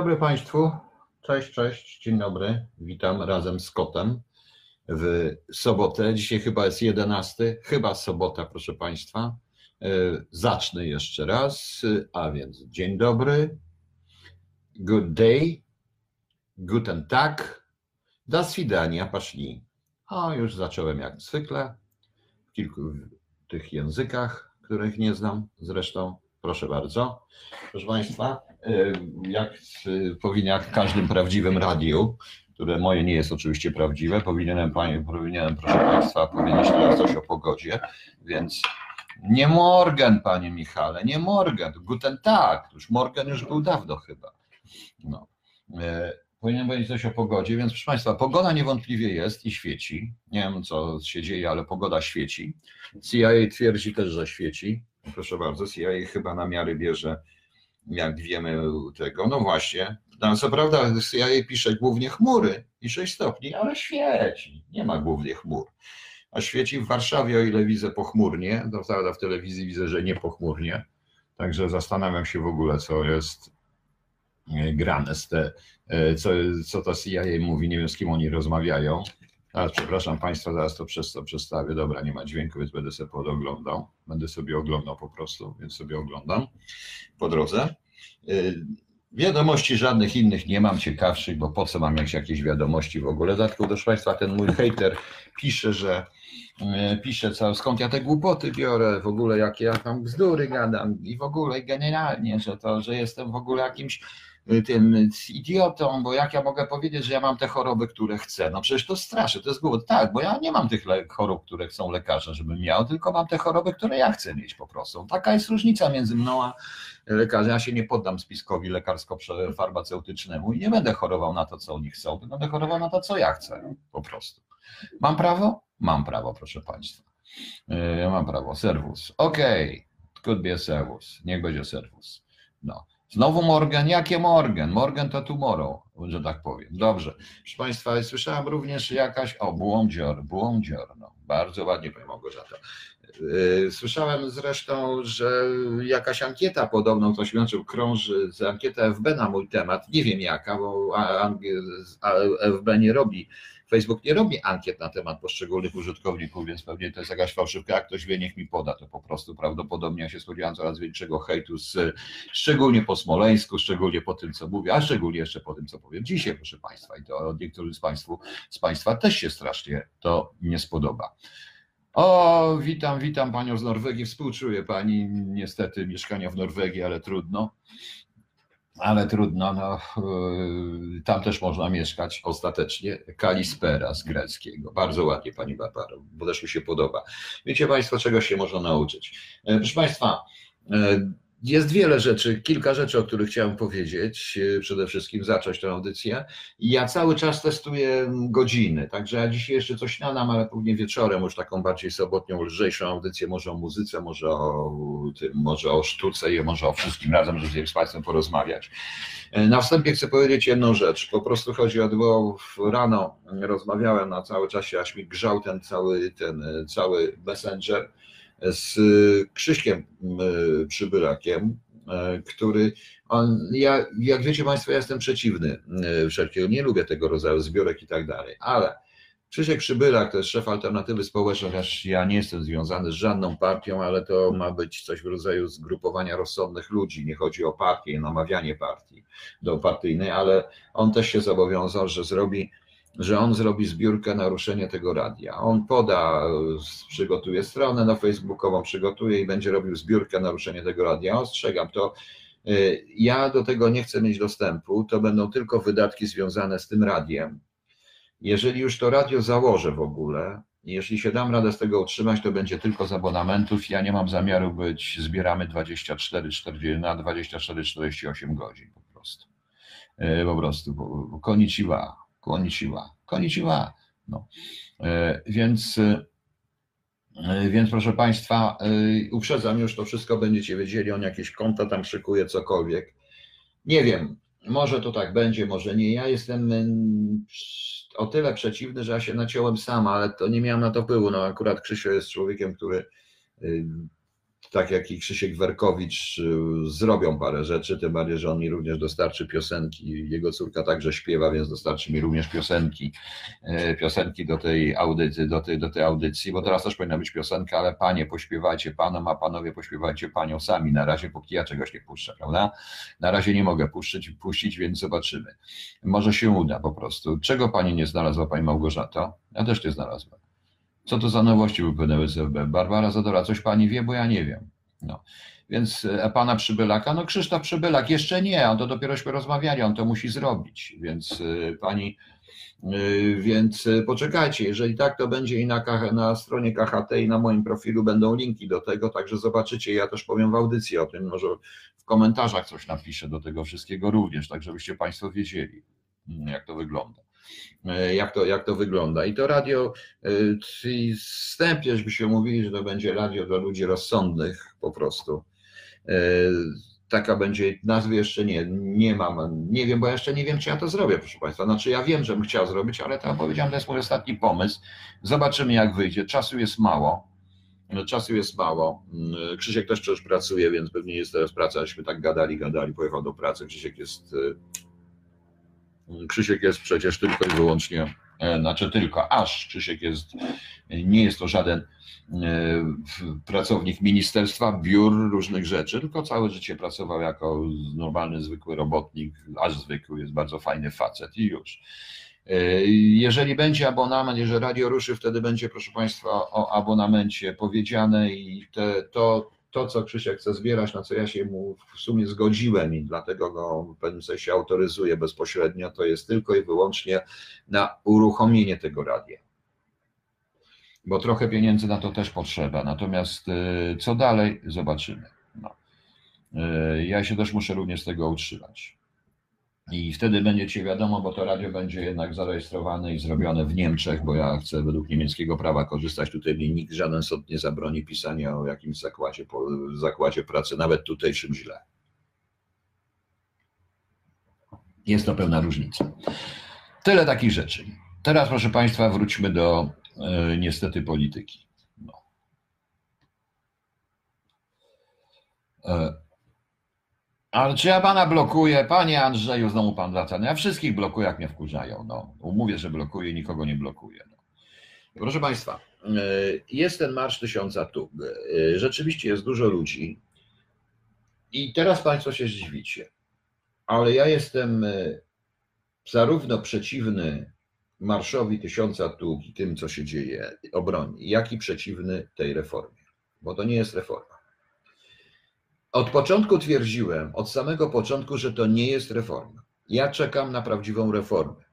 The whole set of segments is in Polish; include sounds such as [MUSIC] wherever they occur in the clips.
Dobry Państwu. Cześć, cześć, dzień dobry. Witam razem z kotem w sobotę. Dzisiaj chyba jest 11, chyba sobota, proszę Państwa. E, zacznę jeszcze raz, a więc dzień dobry, good day, guten tag, das widania, paszli. O, już zacząłem jak zwykle w kilku tych językach, których nie znam zresztą. Proszę bardzo. Proszę Państwa, jak powinien, jak w każdym prawdziwym radiu, które moje nie jest oczywiście prawdziwe, powinienem, powinienem proszę Państwa, powiedzieć teraz coś o pogodzie, więc nie Morgan, Panie Michale, nie Morgan, Guten Tag, już Morgan już był dawno chyba. No. Y, powinienem powiedzieć coś o pogodzie, więc proszę Państwa, pogoda niewątpliwie jest i świeci. Nie wiem, co się dzieje, ale pogoda świeci. CIA twierdzi też, że świeci. Proszę bardzo, CIA chyba na miary bierze, jak wiemy tego. No właśnie, no, co prawda CIA pisze głównie chmury i 6 stopni, ale świeci, nie ma głównie chmur. A świeci w Warszawie, o ile widzę pochmurnie, to prawda w telewizji widzę, że nie pochmurnie, także zastanawiam się w ogóle, co jest e, grane z te, e, co, co ta CIA mówi, nie wiem z kim oni rozmawiają, ale przepraszam Państwa, zaraz to przez to przestawię. Dobra, nie ma dźwięku, więc będę sobie podoglądał. Będę sobie oglądał po prostu, więc sobie oglądam po drodze. Y, wiadomości żadnych innych nie mam ciekawszych, bo po co mam jakieś, wiadomości w ogóle. Dodatkowo, proszę Państwa, ten mój hater pisze, że y, pisze, co, skąd ja te głupoty biorę, w ogóle jakie ja tam bzdury gadam i w ogóle generalnie, że to, że jestem w ogóle jakimś tym idiotą, bo jak ja mogę powiedzieć, że ja mam te choroby, które chcę? No przecież to straszy, to jest głupot. Tak, bo ja nie mam tych chorób, które chcą lekarze, żebym miał, tylko mam te choroby, które ja chcę mieć po prostu. Taka jest różnica między mną a lekarzem. Ja się nie poddam spiskowi lekarsko-farmaceutycznemu i nie będę chorował na to, co oni chcą, tylko będę chorował na to, co ja chcę po prostu. Mam prawo? Mam prawo, proszę Państwa. Ja mam prawo. Serwus. Okej. Okay. Could be a serwus. Niech będzie serwus. No. Znowu Morgan, jakie Morgan? Morgan to tomorrow, że tak powiem. Dobrze. Proszę Państwa, słyszałem również jakaś, o, Błądzior, Błądzior, no, bardzo ładnie Pani Małgorzata. Yy, słyszałem zresztą, że jakaś ankieta podobną, ktoś znaczy krąży, z ankieta FB na mój temat, nie wiem jaka, bo FB nie robi Facebook nie robi ankiet na temat poszczególnych użytkowników, więc pewnie to jest jakaś fałszywka. Jak ktoś wie, niech mi poda, to po prostu prawdopodobnie ja się spodziewam coraz większego hejtu, z, szczególnie po Smoleńsku, szczególnie po tym, co mówię, a szczególnie jeszcze po tym, co powiem dzisiaj, proszę Państwa. I to od niektórych z, państwu, z Państwa też się strasznie to nie spodoba. O, witam, witam Panią z Norwegii. Współczuję Pani niestety mieszkania w Norwegii, ale trudno ale trudno, no, yy, tam też można mieszkać ostatecznie. Kalispera z greckiego. Bardzo ładnie, Pani Barbaro, bo też mi się podoba. Wiecie Państwo, czego się można nauczyć? E, proszę Państwa, e, jest wiele rzeczy, kilka rzeczy, o których chciałem powiedzieć. E, przede wszystkim zacząć tę audycję. Ja cały czas testuję godziny, także ja dzisiaj jeszcze coś nadam, ale pewnie wieczorem już taką bardziej sobotnią, lżejszą audycję, może o muzyce, może o tym, może o sztuce i może o wszystkim razem, żeby z Państwem porozmawiać. E, na wstępie chcę powiedzieć jedną rzecz. Po prostu chodzi o to, rano rozmawiałem na cały czasie, aż mi grzał ten cały, ten cały messenger z Krzyśkiem Przybyrakiem, e, który on, ja, jak wiecie Państwo, ja jestem przeciwny wszelkiego, nie lubię tego rodzaju zbiorek i tak dalej, ale Krzysiek Przybylak to jest szef alternatywy społecznej, chociaż ja nie jestem związany z żadną partią, ale to ma być coś w rodzaju zgrupowania rozsądnych ludzi. Nie chodzi o partię, namawianie partii do partyjnej, ale on też się zobowiązał, że zrobi że on zrobi zbiórkę naruszenie tego radia. On poda, przygotuje stronę na Facebookową, przygotuje i będzie robił zbiórkę naruszenie tego radia. Ostrzegam to. Y, ja do tego nie chcę mieć dostępu, to będą tylko wydatki związane z tym radiem. Jeżeli już to radio założę w ogóle, jeśli się dam radę z tego utrzymać, to będzie tylko z abonamentów. Ja nie mam zamiaru być, zbieramy 24, 40, na 24-48 godzin po prostu. Y, po prostu, koniciła konnichiwa. No. E, więc, e, więc proszę Państwa, e, uprzedzam już, to wszystko będziecie wiedzieli, on jakieś konta tam szykuje, cokolwiek. Nie wiem, może to tak będzie, może nie. Ja jestem o tyle przeciwny, że ja się naciąłem sam, ale to nie miałem na to wpływu. No akurat Krzysio jest człowiekiem, który tak jak i Krzysiek Werkowicz y, zrobią parę rzeczy, tym bardziej, że on mi również dostarczy piosenki. Jego córka także śpiewa, więc dostarczy mi również piosenki, y, piosenki do tej audycji, do tej, do tej audycji, bo teraz też powinna być piosenka, ale panie pośpiewajcie panom, a panowie pośpiewajcie panią sami. Na razie, póki ja czegoś nie puszczę, prawda? Na razie nie mogę puszczyć, puścić, więc zobaczymy. Może się uda po prostu. Czego pani nie znalazła, pani Małgorzato? Ja też nie znalazłem. Co to za nowości wypłynęły z FB? Barbara Zadora, coś pani wie, bo ja nie wiem. No. Więc e, pana Przybylaka, no Krzysztof Przybylak jeszcze nie, on to dopierośmy rozmawiali, on to musi zrobić, więc e, pani, e, więc poczekajcie, jeżeli tak, to będzie i na, na stronie KHT i na moim profilu będą linki do tego, także zobaczycie, ja też powiem w audycji o tym, może w komentarzach coś napiszę do tego wszystkiego również, tak żebyście państwo wiedzieli, jak to wygląda. E, jak to, jak to wygląda. I to radio, e, wstępnie, żebyśmy mówili, że to będzie radio dla ludzi rozsądnych po prostu. E, taka będzie, nazwy jeszcze nie, nie mam, nie wiem, bo jeszcze nie wiem, czy ja to zrobię, proszę Państwa. Znaczy ja wiem, że bym chciał zrobić, ale to powiedziałem, to jest mój ostatni pomysł. Zobaczymy, jak wyjdzie. Czasu jest mało. Czasu jest mało. Mm, Krzysiek też przecież pracuje, więc pewnie jest teraz praca. Myśmy tak gadali, gadali, pojechał do pracy. Krzysiek jest Krzysiek jest przecież tylko i wyłącznie, e, znaczy tylko aż Krzysiek jest, nie jest to żaden e, pracownik ministerstwa, biur, różnych rzeczy, tylko całe życie pracował jako normalny, zwykły robotnik, aż zwykły, jest bardzo fajny facet i już. E, jeżeli będzie abonament, jeżeli radio ruszy, wtedy będzie, proszę Państwa, o abonamencie powiedziane i te, to, to, co Krzysiek chce zbierać, na co ja się mu w sumie zgodziłem i dlatego go w pewnym sensie autoryzuję bezpośrednio, to jest tylko i wyłącznie na uruchomienie tego radia. Bo trochę pieniędzy na to też potrzeba. Natomiast y, co dalej, zobaczymy. No. Y, ja się też muszę również z tego utrzymać. I wtedy będziecie wiadomo, bo to radio będzie jednak zarejestrowane i zrobione w Niemczech, bo ja chcę według niemieckiego prawa korzystać. Tutaj mi nikt, żaden sąd nie zabroni pisania o jakimś zakładzie, zakładzie pracy, nawet tutaj czym źle. Jest to pewna różnica. Tyle takich rzeczy. Teraz, proszę Państwa, wróćmy do e, niestety polityki. No. E, czy ja pana blokuję? Panie Andrzeju, znowu pan wraca. No ja wszystkich blokuję, jak mnie wkurzają. No. Mówię, że blokuję, nikogo nie blokuję. No. Proszę Państwa, e, jest ten Marsz Tysiąca tu. E, rzeczywiście jest dużo ludzi. I teraz Państwo się zdziwicie. Ale ja jestem e, zarówno przeciwny Marszowi Tysiąca Tug i tym, co się dzieje, obroni, jak i przeciwny tej reformie. Bo to nie jest reforma. Od początku twierdziłem, od samego początku, że to nie jest reforma. Ja czekam na prawdziwą reformę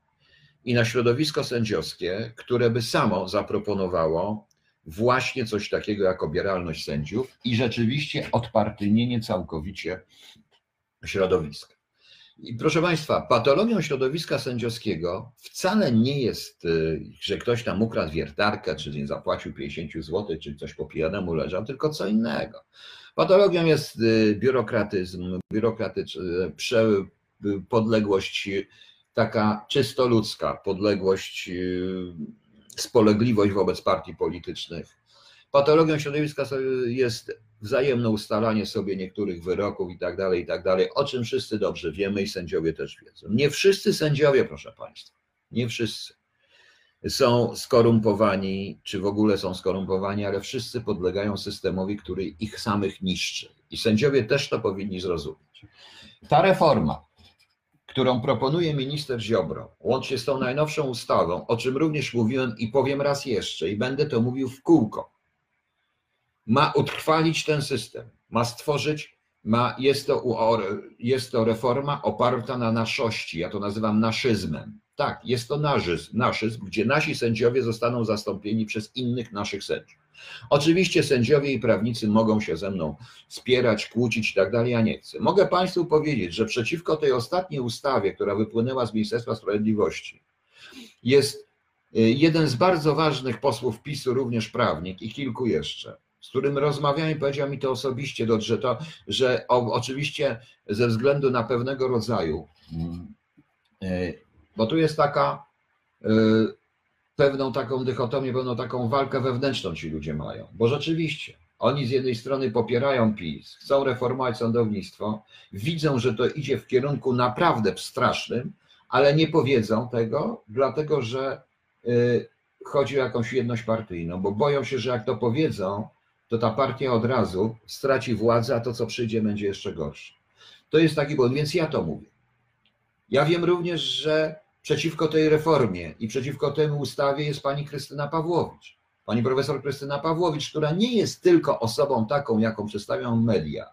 i na środowisko sędziowskie, które by samo zaproponowało właśnie coś takiego jak obieralność sędziów i rzeczywiście odpartyjnienie całkowicie środowiska. I proszę Państwa, patologią środowiska sędziowskiego wcale nie jest, y, że ktoś tam ukradł wiertarkę, czy nie zapłacił 50 zł, czy coś po pijanemu leżał, tylko co innego. Patologią jest y, biurokratyzm, biurokratyczny, podległość taka czysto ludzka, podległość, y, spolegliwość wobec partii politycznych. Patologią środowiska jest wzajemne ustalanie sobie niektórych wyroków i tak dalej, i tak dalej, o czym wszyscy dobrze wiemy i sędziowie też wiedzą. Nie wszyscy sędziowie, proszę Państwa, nie wszyscy są skorumpowani, czy w ogóle są skorumpowani, ale wszyscy podlegają systemowi, który ich samych niszczy. I sędziowie też to powinni zrozumieć. Ta reforma, którą proponuje minister Ziobro, łącznie z tą najnowszą ustawą, o czym również mówiłem i powiem raz jeszcze, i będę to mówił w kółko, ma utrwalić ten system, ma stworzyć, ma, jest, to, jest to reforma oparta na naszości, ja to nazywam naszyzmem tak, jest to naszyzm, naszyzm, gdzie nasi sędziowie zostaną zastąpieni przez innych naszych sędziów. Oczywiście sędziowie i prawnicy mogą się ze mną spierać, kłócić i tak dalej, ja nie chcę. Mogę Państwu powiedzieć, że przeciwko tej ostatniej ustawie, która wypłynęła z Ministerstwa Sprawiedliwości, jest y, jeden z bardzo ważnych posłów PiSu, również prawnik i kilku jeszcze, z którym rozmawiałem i powiedział mi to osobiście, że, to, że oczywiście ze względu na pewnego rodzaju mm, y, bo tu jest taka y, pewną taką dychotomię, pewną taką walkę wewnętrzną ci ludzie mają. Bo rzeczywiście Oni z jednej strony popierają PiS, chcą reformować sądownictwo, widzą, że to idzie w kierunku naprawdę strasznym, ale nie powiedzą tego, dlatego że y, chodzi o jakąś jedność partyjną, bo boją się, że jak to powiedzą, to ta partia od razu straci władzę, a to, co przyjdzie, będzie jeszcze gorsze. To jest taki błąd, więc ja to mówię. Ja wiem również, że przeciwko tej reformie i przeciwko temu ustawie jest pani Krystyna Pawłowicz. Pani profesor Krystyna Pawłowicz, która nie jest tylko osobą taką, jaką przedstawią media,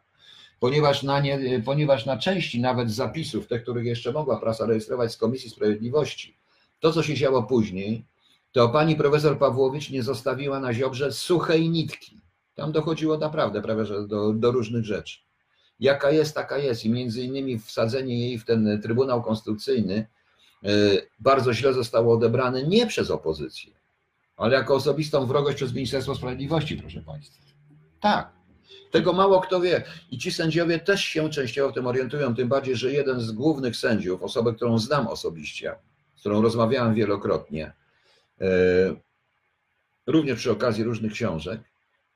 ponieważ na, nie, ponieważ na części nawet zapisów, te, których jeszcze mogła prasa rejestrować z Komisji Sprawiedliwości, to, co się działo później, to pani profesor Pawłowicz nie zostawiła na ziobrze suchej nitki. Tam dochodziło naprawdę prawie że do, do różnych rzeczy. Jaka jest, taka jest. I między innymi wsadzenie jej w ten Trybunał Konstytucyjny bardzo źle zostało odebrane nie przez opozycję, ale jako osobistą wrogość przez Ministerstwo Sprawiedliwości, proszę Państwa. Tak. Tego mało kto wie. I ci sędziowie też się częściowo w tym orientują, tym bardziej, że jeden z głównych sędziów, osobę, którą znam osobiście, z którą rozmawiałem wielokrotnie, e, również przy okazji różnych książek,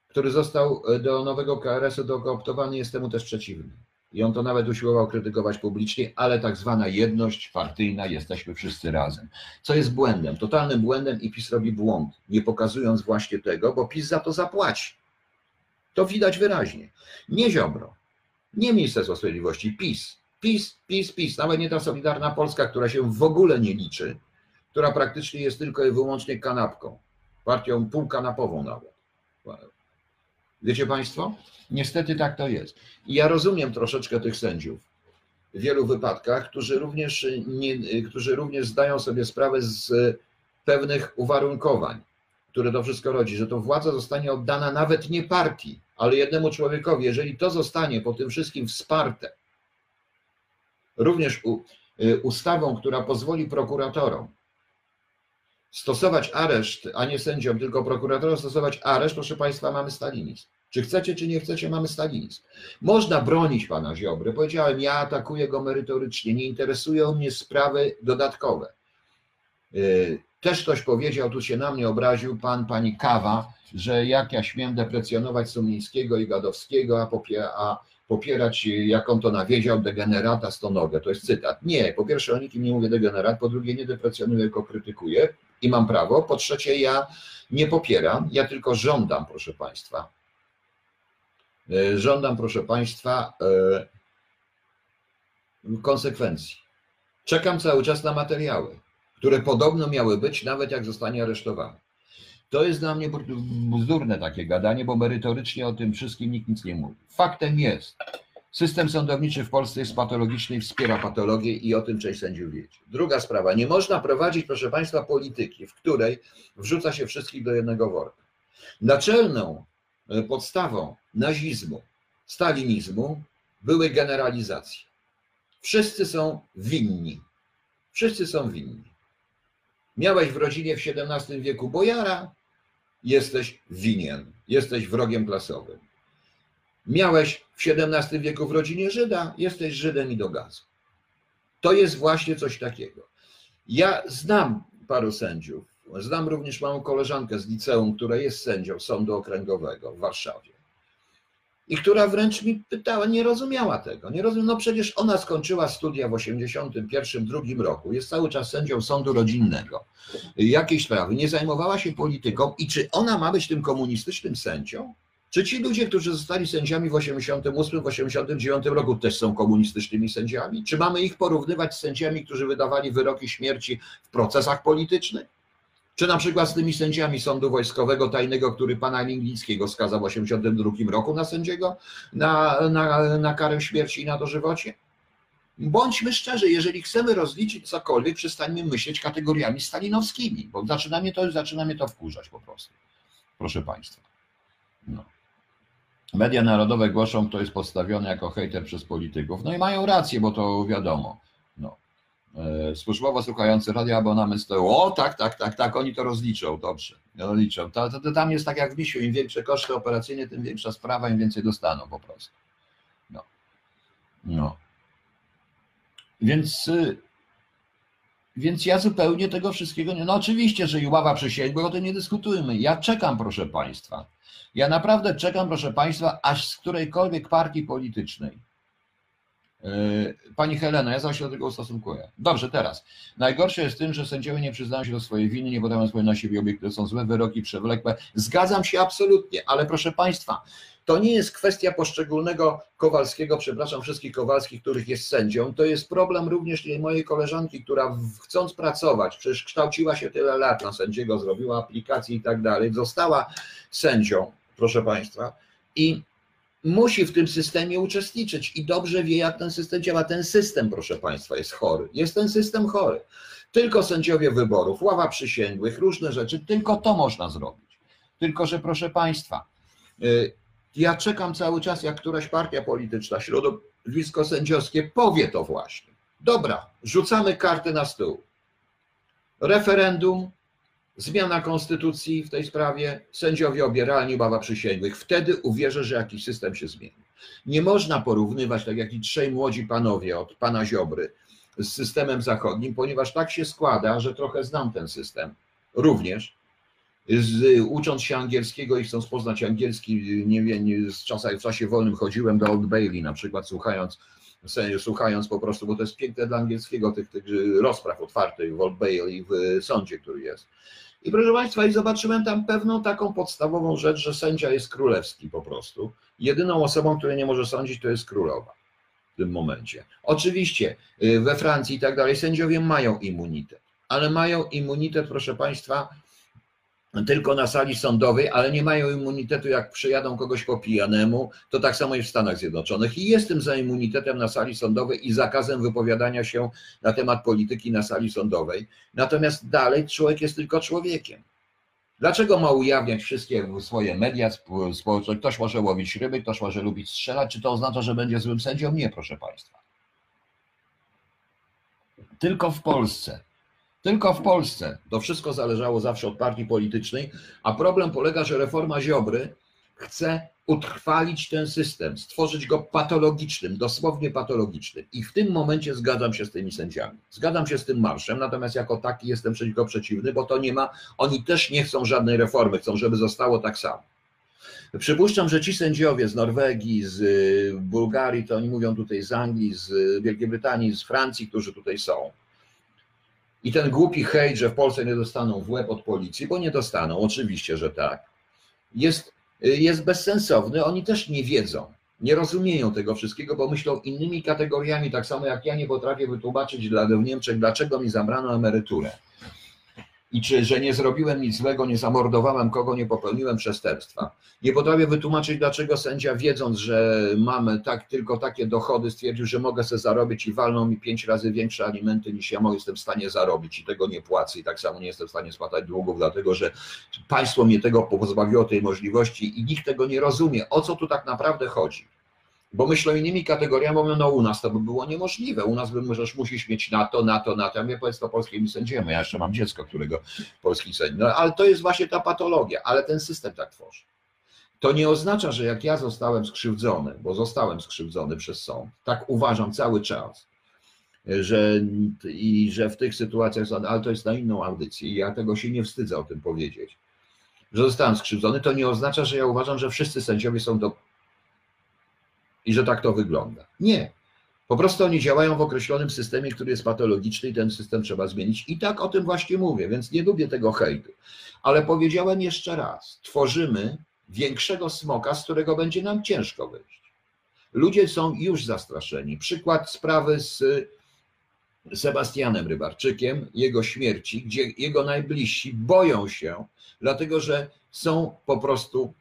który został e, do nowego KRS-u dokooptowany, jest temu też przeciwny. I on to nawet usiłował krytykować publicznie, ale tak zwana jedność partyjna, jesteśmy wszyscy razem. Co jest błędem, totalnym błędem i PiS robi błąd, nie pokazując właśnie tego, bo PiS za to zapłaci. To widać wyraźnie. Nie Ziobro, nie Ministerstwo Sprawiedliwości, PiS. PiS, PiS, PiS, nawet nie ta Solidarna Polska, która się w ogóle nie liczy, która praktycznie jest tylko i wyłącznie kanapką, partią półkanapową nawet. Wiecie Państwo? Niestety tak to jest. I ja rozumiem troszeczkę tych sędziów w wielu wypadkach, którzy również, nie, którzy również zdają sobie sprawę z pewnych uwarunkowań, które to wszystko rodzi, że to władza zostanie oddana nawet nie partii, ale jednemu człowiekowi. Jeżeli to zostanie po tym wszystkim wsparte, również u, y, ustawą, która pozwoli prokuratorom stosować areszt, a nie sędziom, tylko prokuratorom stosować areszt, proszę Państwa, mamy stalinizm. Czy chcecie, czy nie chcecie, mamy stalinizm. Można bronić pana Ziobry. Powiedziałem, ja atakuję go merytorycznie, nie interesują mnie sprawy dodatkowe. Y, też ktoś powiedział, tu się na mnie obraził pan, pani Kawa, że jak ja śmiem deprecjonować Sumińskiego i Gadowskiego, a, popie, a popierać, jak on to nawiedział, degenerata stonogę. To jest cytat. Nie, po pierwsze o nikim nie mówię degenerat, po drugie nie deprecjonuję, tylko krytykuję i mam prawo. Po trzecie ja nie popieram, ja tylko żądam, proszę państwa, E, żądam, proszę Państwa, e, konsekwencji. Czekam cały czas na materiały, które podobno miały być, nawet jak zostanie aresztowany. To jest dla mnie bzdurne takie gadanie, bo merytorycznie o tym wszystkim nikt nic nie mówi. Faktem jest, system sądowniczy w Polsce jest patologiczny i wspiera patologię i o tym część sędziów wie. Druga sprawa, nie można prowadzić, proszę Państwa, polityki, w której wrzuca się wszystkich do jednego worka. Naczelną E, podstawą nazizmu, stalinizmu były generalizacje. Wszyscy są winni. Wszyscy są winni. Miałeś w rodzinie w XVII wieku bojara, jesteś winien, jesteś wrogiem klasowym. Miałeś w XVII wieku w rodzinie Żyda, jesteś Żydem i do gazu. To jest właśnie coś takiego. Ja znam paru sędziów, Znam również małą koleżankę z liceum, która jest sędzią Sądu Okręgowego w Warszawie. I która wręcz mi pytała, nie rozumiała tego. Nie rozumiem, no przecież ona skończyła studia w 81, drugim roku, jest cały czas sędzią sądu rodzinnego. Jakiejś sprawy, nie zajmowała się polityką i czy ona ma być tym komunistycznym sędzią? Czy ci ludzie, którzy zostali sędziami w 88, w 89 roku też są komunistycznymi sędziami? Czy mamy ich porównywać z sędziami, którzy wydawali wyroki śmierci w procesach politycznych? Czy na przykład z tymi sędziami Sądu Wojskowego Tajnego, który pana Linglińskiego skazał w 1982 roku na sędziego, na, na, na karę śmierci i na dożywocie? Bądźmy szczerzy, jeżeli chcemy rozliczyć cokolwiek, przestańmy myśleć kategoriami stalinowskimi, bo zaczyna mnie to, zaczyna mnie to wkurzać po prostu. Proszę Państwa. No. Media narodowe głoszą, kto jest podstawiony jako hejter przez polityków. No i mają rację, bo to wiadomo. E, służbowo słuchający radio abonament stoją, o tak, tak, tak, tak, oni to rozliczą, dobrze, rozliczą. To, to, to tam jest tak jak w misiu, im większe koszty operacyjne, tym większa sprawa, im więcej dostaną po prostu. No. No. Więc y, więc ja zupełnie tego wszystkiego nie. No oczywiście, że i ława przysięgłych, o tym nie dyskutujmy. Ja czekam, proszę Państwa. Ja naprawdę czekam, proszę Państwa, aż z którejkolwiek partii politycznej. Yy, pani Helena, ja zawsze do tego ustosunkuję. Dobrze, teraz. Najgorsze jest tym, że sędziowie nie przyznają się do swojej winy, nie podają swojej na siebie obiekty, są złe wyroki, przewlekłe. Zgadzam się absolutnie, ale proszę Państwa, to nie jest kwestia poszczególnego Kowalskiego, przepraszam wszystkich Kowalskich, których jest sędzią. To jest problem również mojej koleżanki, która chcąc pracować, przecież kształciła się tyle lat na sędziego, zrobiła aplikację i tak dalej, została sędzią, proszę Państwa, i musi w tym systemie uczestniczyć i dobrze wie, jak ten system działa. Ten system, proszę Państwa, jest chory. Jest ten system chory. Tylko sędziowie wyborów, ława przysięgłych, różne rzeczy, tylko to można zrobić. Tylko, że proszę Państwa, y, ja czekam cały czas, jak któraś partia polityczna, środowisko sędziowskie powie to właśnie. Dobra, rzucamy karty na stół. Referendum, zmiana konstytucji w tej sprawie, sędziowie obieralni, bawa przysięgłych. Wtedy uwierzę, że jakiś system się zmieni. Nie można porównywać, tak jak i trzej młodzi panowie od pana Ziobry, z systemem zachodnim, ponieważ tak się składa, że trochę znam ten system również z, ucząc się angielskiego i chcąc poznać angielski, nie wiem, z czasem, w czasie wolnym chodziłem do Old Bailey na przykład, słuchając, słuchając po prostu, bo to jest piękne dla angielskiego, tych, tych rozpraw otwartych w Old Bailey, w sądzie, który jest. I proszę Państwa, i zobaczyłem tam pewną taką podstawową rzecz, że sędzia jest królewski po prostu. Jedyną osobą, która nie może sądzić, to jest królowa w tym momencie. Oczywiście y, we Francji i tak dalej sędziowie mają immunitet, ale mają immunitet, proszę Państwa, tylko na sali sądowej, ale nie mają immunitetu, jak przyjadą kogoś po pijanemu, to tak samo jest w Stanach Zjednoczonych. I jestem za immunitetem na sali sądowej i zakazem wypowiadania się na temat polityki na sali sądowej. Natomiast dalej człowiek jest tylko człowiekiem. Dlaczego ma ujawniać wszystkie swoje media społeczne? Ktoś może łowić ryby, ktoś może lubić strzelać. Czy to oznacza, że będzie złym sędzią? Nie, proszę Państwa. Tylko w Polsce tylko w Polsce. To wszystko zależało zawsze od partii politycznej, a problem polega, że reforma Ziobry chce utrwalić ten system, stworzyć go patologicznym, dosłownie patologicznym. I w tym momencie zgadzam się z tymi sędziami. Zgadzam się z tym marszem, natomiast jako taki jestem przeciwko przeciwny, bo to nie ma, oni też nie chcą żadnej reformy, chcą, żeby zostało tak samo. Przypuszczam, że ci sędziowie z Norwegii, z Bułgarii, to oni mówią tutaj z Anglii, z Wielkiej Brytanii, z Francji, którzy tutaj są, i ten głupi hejt, że w Polsce nie dostaną w łeb od policji, bo nie dostaną, oczywiście, że tak, jest, jest bezsensowny. Oni też nie wiedzą, nie rozumieją tego wszystkiego, bo myślą innymi kategoriami, tak samo jak ja nie potrafię wytłumaczyć dla Niemczech, dlaczego mi zabrano emeryturę i czy, że nie zrobiłem nic złego, nie zamordowałem kogo, nie popełniłem przestępstwa. Nie potrafię wytłumaczyć, dlaczego sędzia, wiedząc, że mamy tak, tylko takie dochody, stwierdził, że mogę sobie zarobić i walną mi pięć razy większe alimenty niż ja jestem w stanie zarobić i tego nie płacę i tak samo nie jestem w stanie spłatać długów, dlatego że państwo mnie tego pozbawiło tej możliwości i nikt tego nie rozumie. O co tu tak naprawdę chodzi? Bo myślą innymi kategoriami, mówią, no u nas to by było niemożliwe, u nas by możesz, musisz mieć na to, na to, na to. Ja mówię, powiedz to polskimi sędziemu, ja jeszcze mam dziecko, którego polski sędzia. No ale to jest właśnie ta patologia, ale ten system tak tworzy. To nie oznacza, że jak ja zostałem skrzywdzony, bo zostałem skrzywdzony przez sąd, tak uważam cały czas, że, i że w tych sytuacjach, ale to jest na inną audycję i ja tego się nie wstydzę o tym powiedzieć, że zostałem skrzywdzony, to nie oznacza, że ja uważam, że wszyscy sędziowie są do, i że tak to wygląda. Nie. Po prostu oni działają w określonym systemie, który jest patologiczny i ten system trzeba zmienić. I tak o tym właśnie mówię, więc nie lubię tego hejtu. Ale powiedziałem jeszcze raz, tworzymy większego smoka, z którego będzie nam ciężko wyjść. Ludzie są już zastraszeni. Przykład sprawy z Sebastianem Rybarczykiem, jego śmierci, gdzie jego najbliżsi boją się, dlatego że są po prostu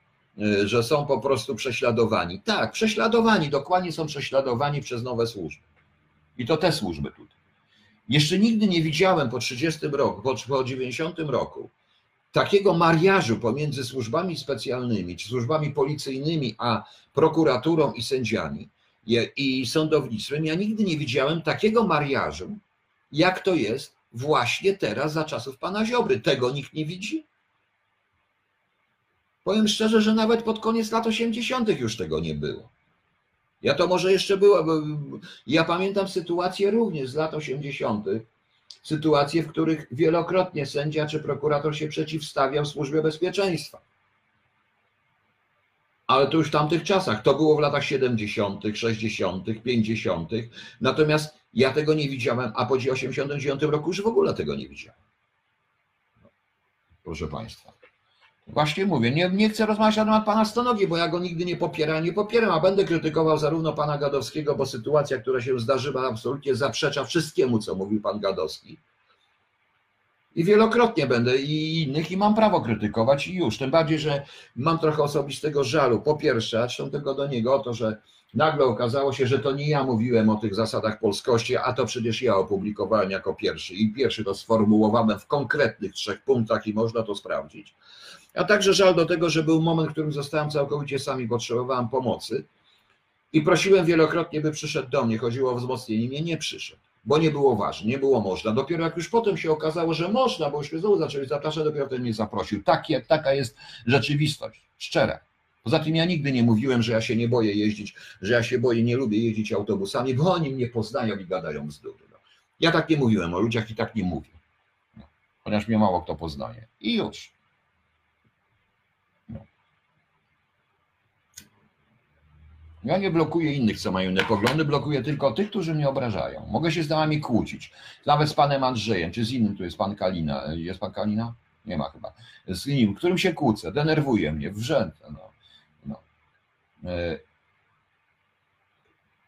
że są po prostu prześladowani. Tak, prześladowani, dokładnie są prześladowani przez nowe służby. I to te służby tutaj. Jeszcze nigdy nie widziałem po 30 roku, po, po 90 roku takiego mariażu pomiędzy służbami specjalnymi, czy służbami policyjnymi, a prokuraturą i sędziami i sądownictwem. Ja nigdy nie widziałem takiego mariażu, jak to jest właśnie teraz za czasów pana Ziobry. Tego nikt nie widzi. Powiem szczerze, że nawet pod koniec lat 80. już tego nie było. Ja to może jeszcze było, bo ja pamiętam sytuację również z lat 80. sytuacje, w których wielokrotnie sędzia czy prokurator się przeciwstawiał służbie bezpieczeństwa. Ale to już w tamtych czasach. To było w latach 70., 60., 50. Natomiast ja tego nie widziałem, a po 89 roku już w ogóle tego nie widziałem. Proszę Państwa. Właśnie mówię, nie, nie chcę rozmawiać na temat pana Stonogi, bo ja go nigdy nie popieram, nie popieram, a będę krytykował zarówno pana Gadowskiego, bo sytuacja, która się zdarzyła, absolutnie zaprzecza wszystkiemu, co mówił pan Gadowski. I wielokrotnie będę i innych i mam prawo krytykować i już. Tym bardziej, że mam trochę osobistego żalu. Po pierwsze, a tego do niego o to, że nagle okazało się, że to nie ja mówiłem o tych zasadach polskości, a to przecież ja opublikowałem jako pierwszy. I pierwszy to sformułowałem w konkretnych trzech punktach i można to sprawdzić. A także żal do tego, że był moment, w którym zostałem całkowicie sami, potrzebowałem pomocy i prosiłem wielokrotnie, by przyszedł do mnie. Chodziło o wzmocnienie mnie, nie przyszedł, bo nie było ważne, nie było można. Dopiero jak już potem się okazało, że można, bo już znowu zaczęli zapraszać, dopiero ten mnie zaprosił. Tak, taka jest rzeczywistość, szczera. Poza tym ja nigdy nie mówiłem, że ja się nie boję jeździć, że ja się boję, nie lubię jeździć autobusami, bo oni mnie poznają i gadają bzdury. No. Ja tak nie mówiłem o ludziach i tak nie mówię. No. Chociaż mnie mało kto poznaje. I już. Ja nie blokuję innych, co mają inne poglądy, blokuję tylko tych, którzy mnie obrażają. Mogę się z nami kłócić, nawet z panem Andrzejem, czy z innym, tu jest pan Kalina. Jest pan Kalina? Nie ma chyba. Z innym, którym się kłócę, denerwuje mnie, wrzęta. No. No.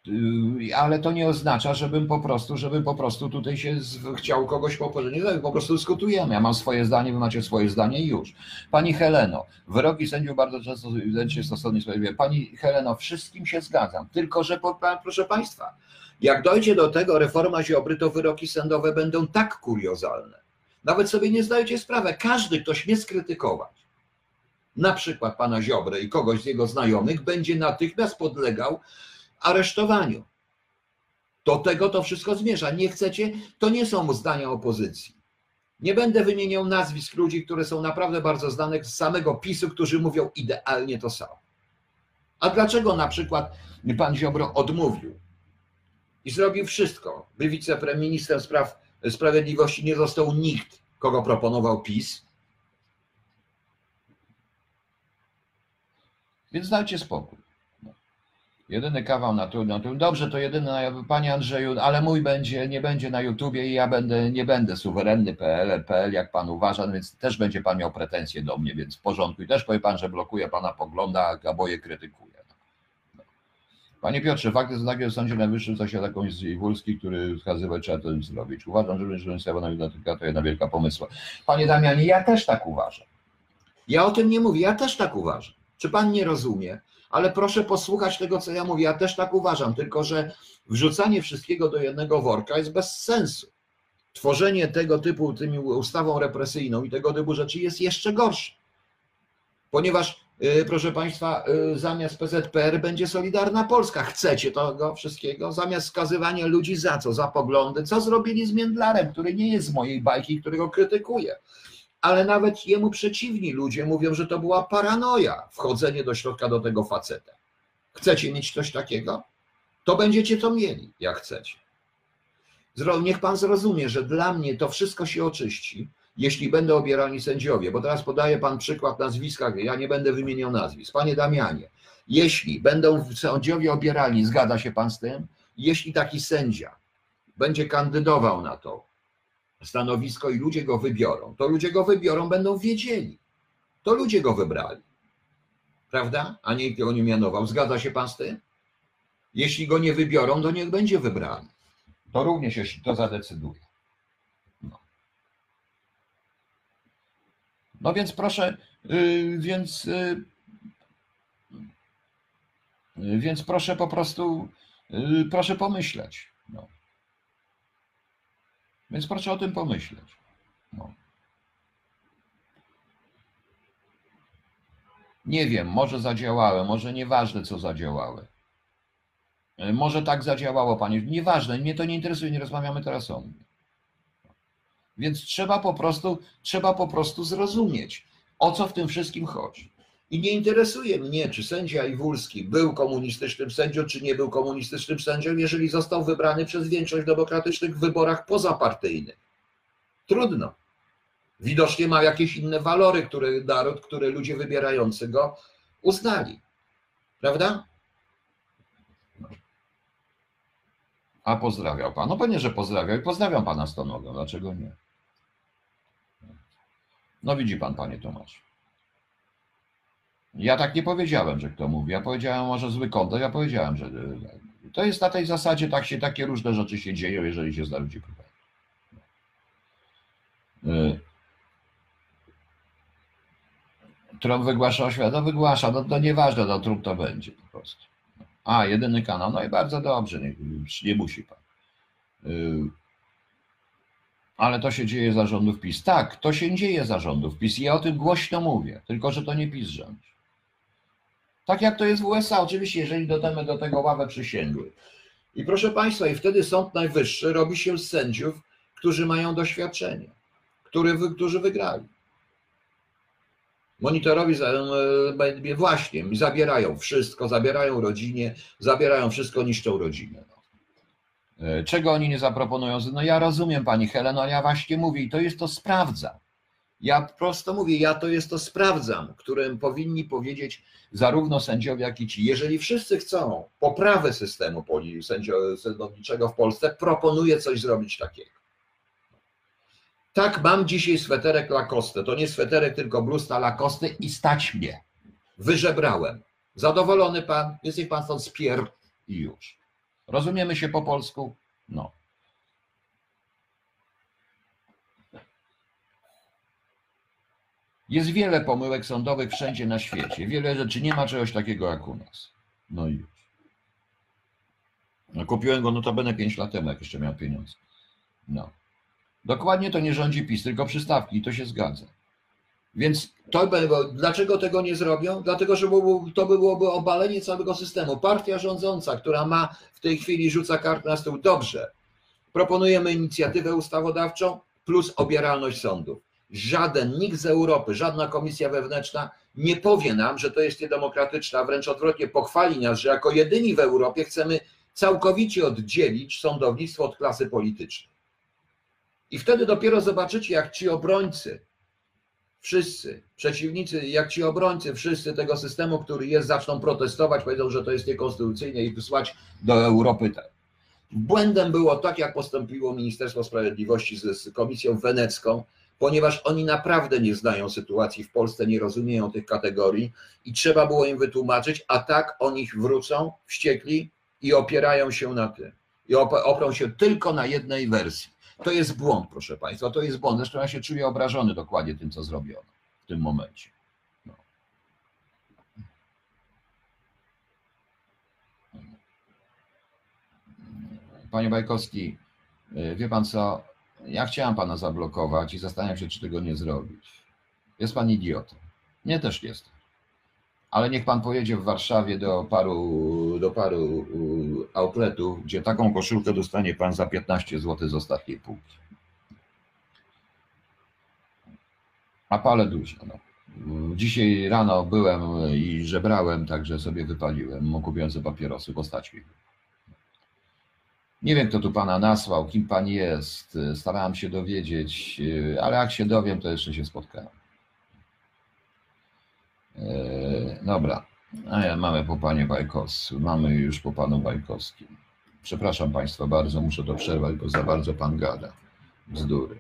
E, Y, ale to nie oznacza, żebym po prostu, żebym po prostu tutaj się z, chciał kogoś. Nie, po prostu dyskutujemy. Ja mam swoje zdanie, wy macie swoje zdanie i już. Pani Heleno, wyroki sędziów bardzo często się stosownie. Pani Heleno, wszystkim się zgadzam, tylko że proszę Państwa, jak dojdzie do tego reforma Ziobry, to wyroki sądowe będą tak kuriozalne. Nawet sobie nie zdajecie sprawy. Każdy, kto śmie skrytykować, na przykład pana Ziobry i kogoś z jego znajomych, będzie natychmiast podlegał aresztowaniu. Do tego to wszystko zmierza. Nie chcecie, to nie są zdania opozycji. Nie będę wymieniał nazwisk ludzi, które są naprawdę bardzo znane z samego PiSu, którzy mówią idealnie to samo. A dlaczego na przykład pan Ziobro odmówił i zrobił wszystko, by wiceministrem spraw sprawiedliwości nie został nikt, kogo proponował PiS? Więc dajcie spokój. Jedyny kawał na na tu. Dobrze, to jedyny, panie Andrzeju, ale mój będzie, nie będzie na YouTubie i ja będę, nie będę suwerenny PL, PL, jak pan uważa, więc też będzie pan miał pretensje do mnie, więc w porządku. I też powie pan, że blokuje pana pogląda, a boje krytykuje. Panie Piotrze, fakt jest taki, że w Sądzie Najwyższym zasiada komuś z Iwulski, który wskazywał, trzeba to zrobić. Uważam, że Sędzia Biblioteka to jedna wielka pomysła. Panie Damianie, ja też tak uważam. Ja o tym nie mówię, ja też tak uważam. Czy pan nie rozumie? Ale proszę posłuchać tego, co ja mówię. Ja też tak uważam, tylko że wrzucanie wszystkiego do jednego worka jest bez sensu. Tworzenie tego typu tymi ustawą represyjną i tego typu rzeczy jest jeszcze gorsze. Ponieważ, y, proszę Państwa, y, zamiast PZPR będzie Solidarna Polska. Chcecie tego wszystkiego? Zamiast skazywania ludzi za co? Za poglądy. Co zrobili z Międlarem, który nie jest z mojej bajki, którego krytykuję ale nawet jemu przeciwni ludzie mówią, że to była paranoja, wchodzenie do środka do tego faceta. Chcecie mieć coś takiego? To będziecie to mieli, jak chcecie. Niech pan zrozumie, że dla mnie to wszystko się oczyści, jeśli będą obierani sędziowie, bo teraz podaje pan przykład nazwiska, ja nie będę wymieniał nazwisk. Panie Damianie, jeśli będą sędziowie obierani, zgadza się pan z tym? Jeśli taki sędzia będzie kandydował na to, stanowisko i ludzie go wybiorą, to ludzie go wybiorą, będą wiedzieli. To ludzie go wybrali. Prawda? A nikt go nie mianował. Zgadza się pan z tym? Jeśli go nie wybiorą, to niech będzie wybrany. To również jeśli to zadecyduje. No, no więc proszę, yy, więc, yy, yy, więc proszę po prostu, y, proszę pomyśleć. No. Więc proszę o tym pomyśleć. No. Nie wiem, może zadziałały, może nieważne, co zadziałały. E, może tak zadziałało, panie. Nieważne, mnie to nie interesuje, nie rozmawiamy teraz o mnie. Więc trzeba po prostu, trzeba po prostu zrozumieć, o co w tym wszystkim chodzi. I nie interesuje mnie, czy sędzia Iwulski był komunistycznym sędzią, czy nie był komunistycznym sędzią, jeżeli został wybrany przez większość w demokratycznych wyborach pozapartyjnych. Trudno. Widocznie ma jakieś inne walory, które naród, które ludzie wybierający go uznali. Prawda? A pozdrawiał pan. No pewnie, że pozdrawiał i pozdrawiam pana nogą. Dlaczego nie? No widzi pan, panie Tomasz. Ja tak nie powiedziałem, że kto mówi. Ja powiedziałem może zły kontent, ja powiedziałem, że to jest na tej zasadzie, tak się, takie różne rzeczy się dzieją, jeżeli się zna ludzi pytają. Trump wygłasza oświatę, no wygłasza, no to nieważne, no Trump to będzie po prostu. A, jedyny kanał, no i bardzo dobrze, nie, nie musi pan. Y, ale to się dzieje zarządów PiS. Tak, to się dzieje zarządów PiS i ja o tym głośno mówię, tylko że to nie PiS rządzi. Tak jak to jest w USA, oczywiście, jeżeli dodamy do tego ławę przysięgłych. I proszę Państwa, i wtedy Sąd Najwyższy robi się z sędziów, którzy mają doświadczenie, który, którzy wygrali. Monitorowi e, właśnie zabierają wszystko, zabierają rodzinie, zabierają wszystko, niszczą rodzinę. No. E, czego oni nie zaproponują? No ja rozumiem pani Heleno, ja właśnie mówię i to jest to sprawdzam. Ja prosto mówię, ja to jest to sprawdzam, którym powinni powiedzieć zarówno sędziowie, jak i ci. Jeżeli wszyscy chcą poprawy systemu sędziowniczego w Polsce, proponuję coś zrobić takiego. Tak, mam dzisiaj sweterek Lacoste. To nie sweterek, tylko blusta Lacoste i stać mnie. Wyżebrałem. Zadowolony pan? Jest niech pan stąd spier i już. Rozumiemy się po polsku? No. Jest wiele pomyłek sądowych wszędzie na świecie. Wiele rzeczy nie ma czegoś takiego jak u nas. No i już. No, kupiłem go notabene 5 lat temu, jak jeszcze miał pieniądze. No. Dokładnie to nie rządzi PiS, tylko przystawki i to się zgadza. Więc to, dlaczego tego nie zrobią? Dlatego, że to byłoby obalenie całego systemu. Partia rządząca, która ma w tej chwili rzuca kartę na stół, dobrze. Proponujemy inicjatywę ustawodawczą plus obieralność sądów. Żaden, nikt z Europy, żadna komisja wewnętrzna nie powie nam, że to jest niedemokratyczne, a wręcz odwrotnie pochwali nas, że jako jedyni w Europie chcemy całkowicie oddzielić sądownictwo od klasy politycznej. I wtedy dopiero zobaczycie, jak ci obrońcy, wszyscy przeciwnicy, jak ci obrońcy, wszyscy tego systemu, który jest, zaczną protestować, powiedzą, że to jest niekonstytucyjne i wysłać do Europy. Błędem było tak, jak postąpiło Ministerstwo Sprawiedliwości z Komisją Wenecką, ponieważ oni naprawdę nie znają sytuacji w Polsce, nie rozumieją tych kategorii i trzeba było im wytłumaczyć, a tak oni wrócą wściekli i opierają się na tym. I oprą się tylko na jednej wersji. To jest błąd, proszę Państwa, to jest błąd. Zresztą ja się czuję obrażony dokładnie tym, co zrobiono w tym momencie. No. Panie Bajkowski, wie Pan co, ja chciałem Pana zablokować i zastanawiam się, czy tego nie zrobić. Jest Pan idiotą. Nie też jest. Ale niech Pan pojedzie w Warszawie do paru, do paru outletów, gdzie taką koszulkę dostanie Pan za 15 zł z ostatniej półki. A pale dużo. No. Dzisiaj rano byłem i żebrałem, także sobie wypaliłem. Sobie papierosy, postać mi. Nie wiem, kto tu pana nasłał, kim pan jest. Starałem się dowiedzieć, ale jak się dowiem, to jeszcze się spotkałem. Eee, dobra. A ja mamy po panie Bajkowsku. Mamy już po panu Bajkowskim. Przepraszam państwa bardzo, muszę to przerwać, bo za bardzo pan gada. Bzdury.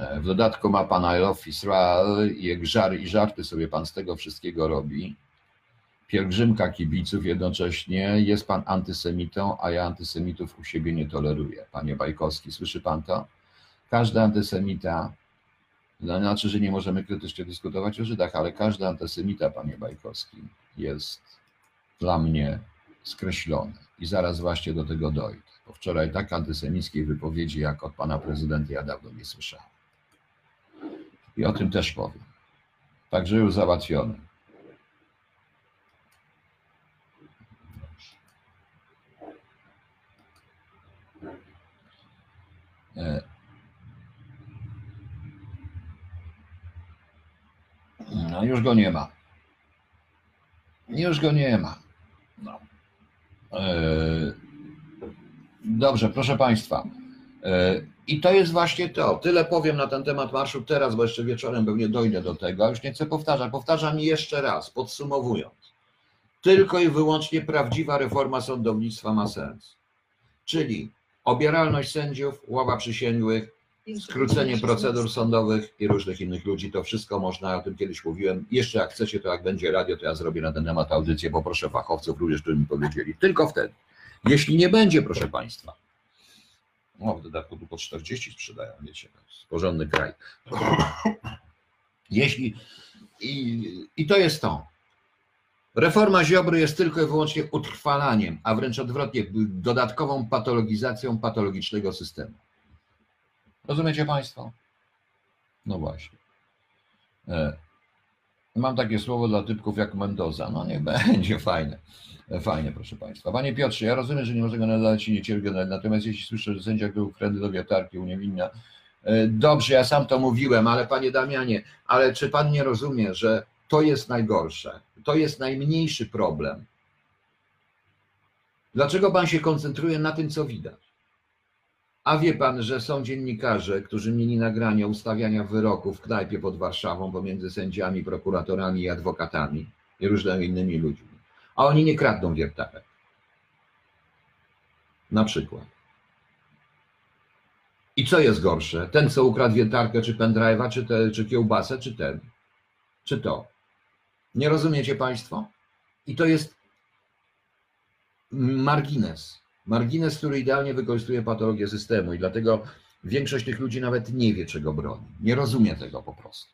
Eee, w dodatku ma pan I love Israel jak żary i żarty sobie pan z tego wszystkiego robi pielgrzymka kibiców jednocześnie, jest pan antysemitą, a ja antysemitów u siebie nie toleruję. Panie Bajkowski, słyszy pan to? Każdy antysemita, no znaczy, że nie możemy krytycznie dyskutować o Żydach, ale każdy antysemita, panie Bajkowski, jest dla mnie skreślony. I zaraz właśnie do tego dojdę. Bo wczoraj tak antysemickiej wypowiedzi, jak od pana prezydenta, ja dawno nie słyszałem. I o tym też powiem. Także już załatwiony. No już go nie ma. Już go nie ma. No. E, dobrze, proszę Państwa. E, I to jest właśnie to. Tyle powiem na ten temat marszu teraz, bo jeszcze wieczorem pewnie dojdę do tego, a już nie chcę powtarzać. Powtarzam jeszcze raz, podsumowując. Tylko i wyłącznie prawdziwa reforma sądownictwa ma sens. Czyli obieralność sędziów, ława przysięgłych, skrócenie procedur sądowych i różnych innych ludzi. To wszystko można, o tym kiedyś mówiłem. Jeszcze jak chcecie, to jak będzie radio, to ja zrobię na ten temat audycję, poproszę fachowców również, którzy mi powiedzieli. Tylko wtedy. Jeśli nie będzie, proszę Państwa, no w dodatku tu po 40 sprzedają, wiecie, to jest porządny kraj. Jeśli, i, i to jest to. Reforma Ziobry jest tylko i wyłącznie utrwalaniem, a wręcz odwrotnie, dodatkową patologizacją patologicznego systemu. Rozumiecie Państwo? No właśnie. E, mam takie słowo dla typków jak Mendoza. No niech [LAUGHS] będzie fajne. E, fajnie, proszę Państwa. Panie Piotrze, ja rozumiem, że nie może go nadać i nie cierpię, natomiast jeśli słyszę, że sędzia był wkręty do wiertarki uniewinnia, e, dobrze, ja sam to mówiłem, ale Panie Damianie, ale czy Pan nie rozumie, że to jest najgorsze, to jest najmniejszy problem? Dlaczego Pan się koncentruje na tym, co widać? A wie pan, że są dziennikarze, którzy mieli nagrania ustawiania wyroków w knajpie pod Warszawą pomiędzy sędziami, prokuratorami i adwokatami i różnymi innymi ludźmi. A oni nie kradną wiertarek. Na przykład. I co jest gorsze? Ten, co ukradł wiertarkę, czy pendrive'a, czy, czy kiełbasę, czy ten? Czy to? Nie rozumiecie Państwo? I to jest margines Margines, który idealnie wykorzystuje patologię systemu i dlatego większość tych ludzi nawet nie wie, czego broni. Nie rozumie tego po prostu.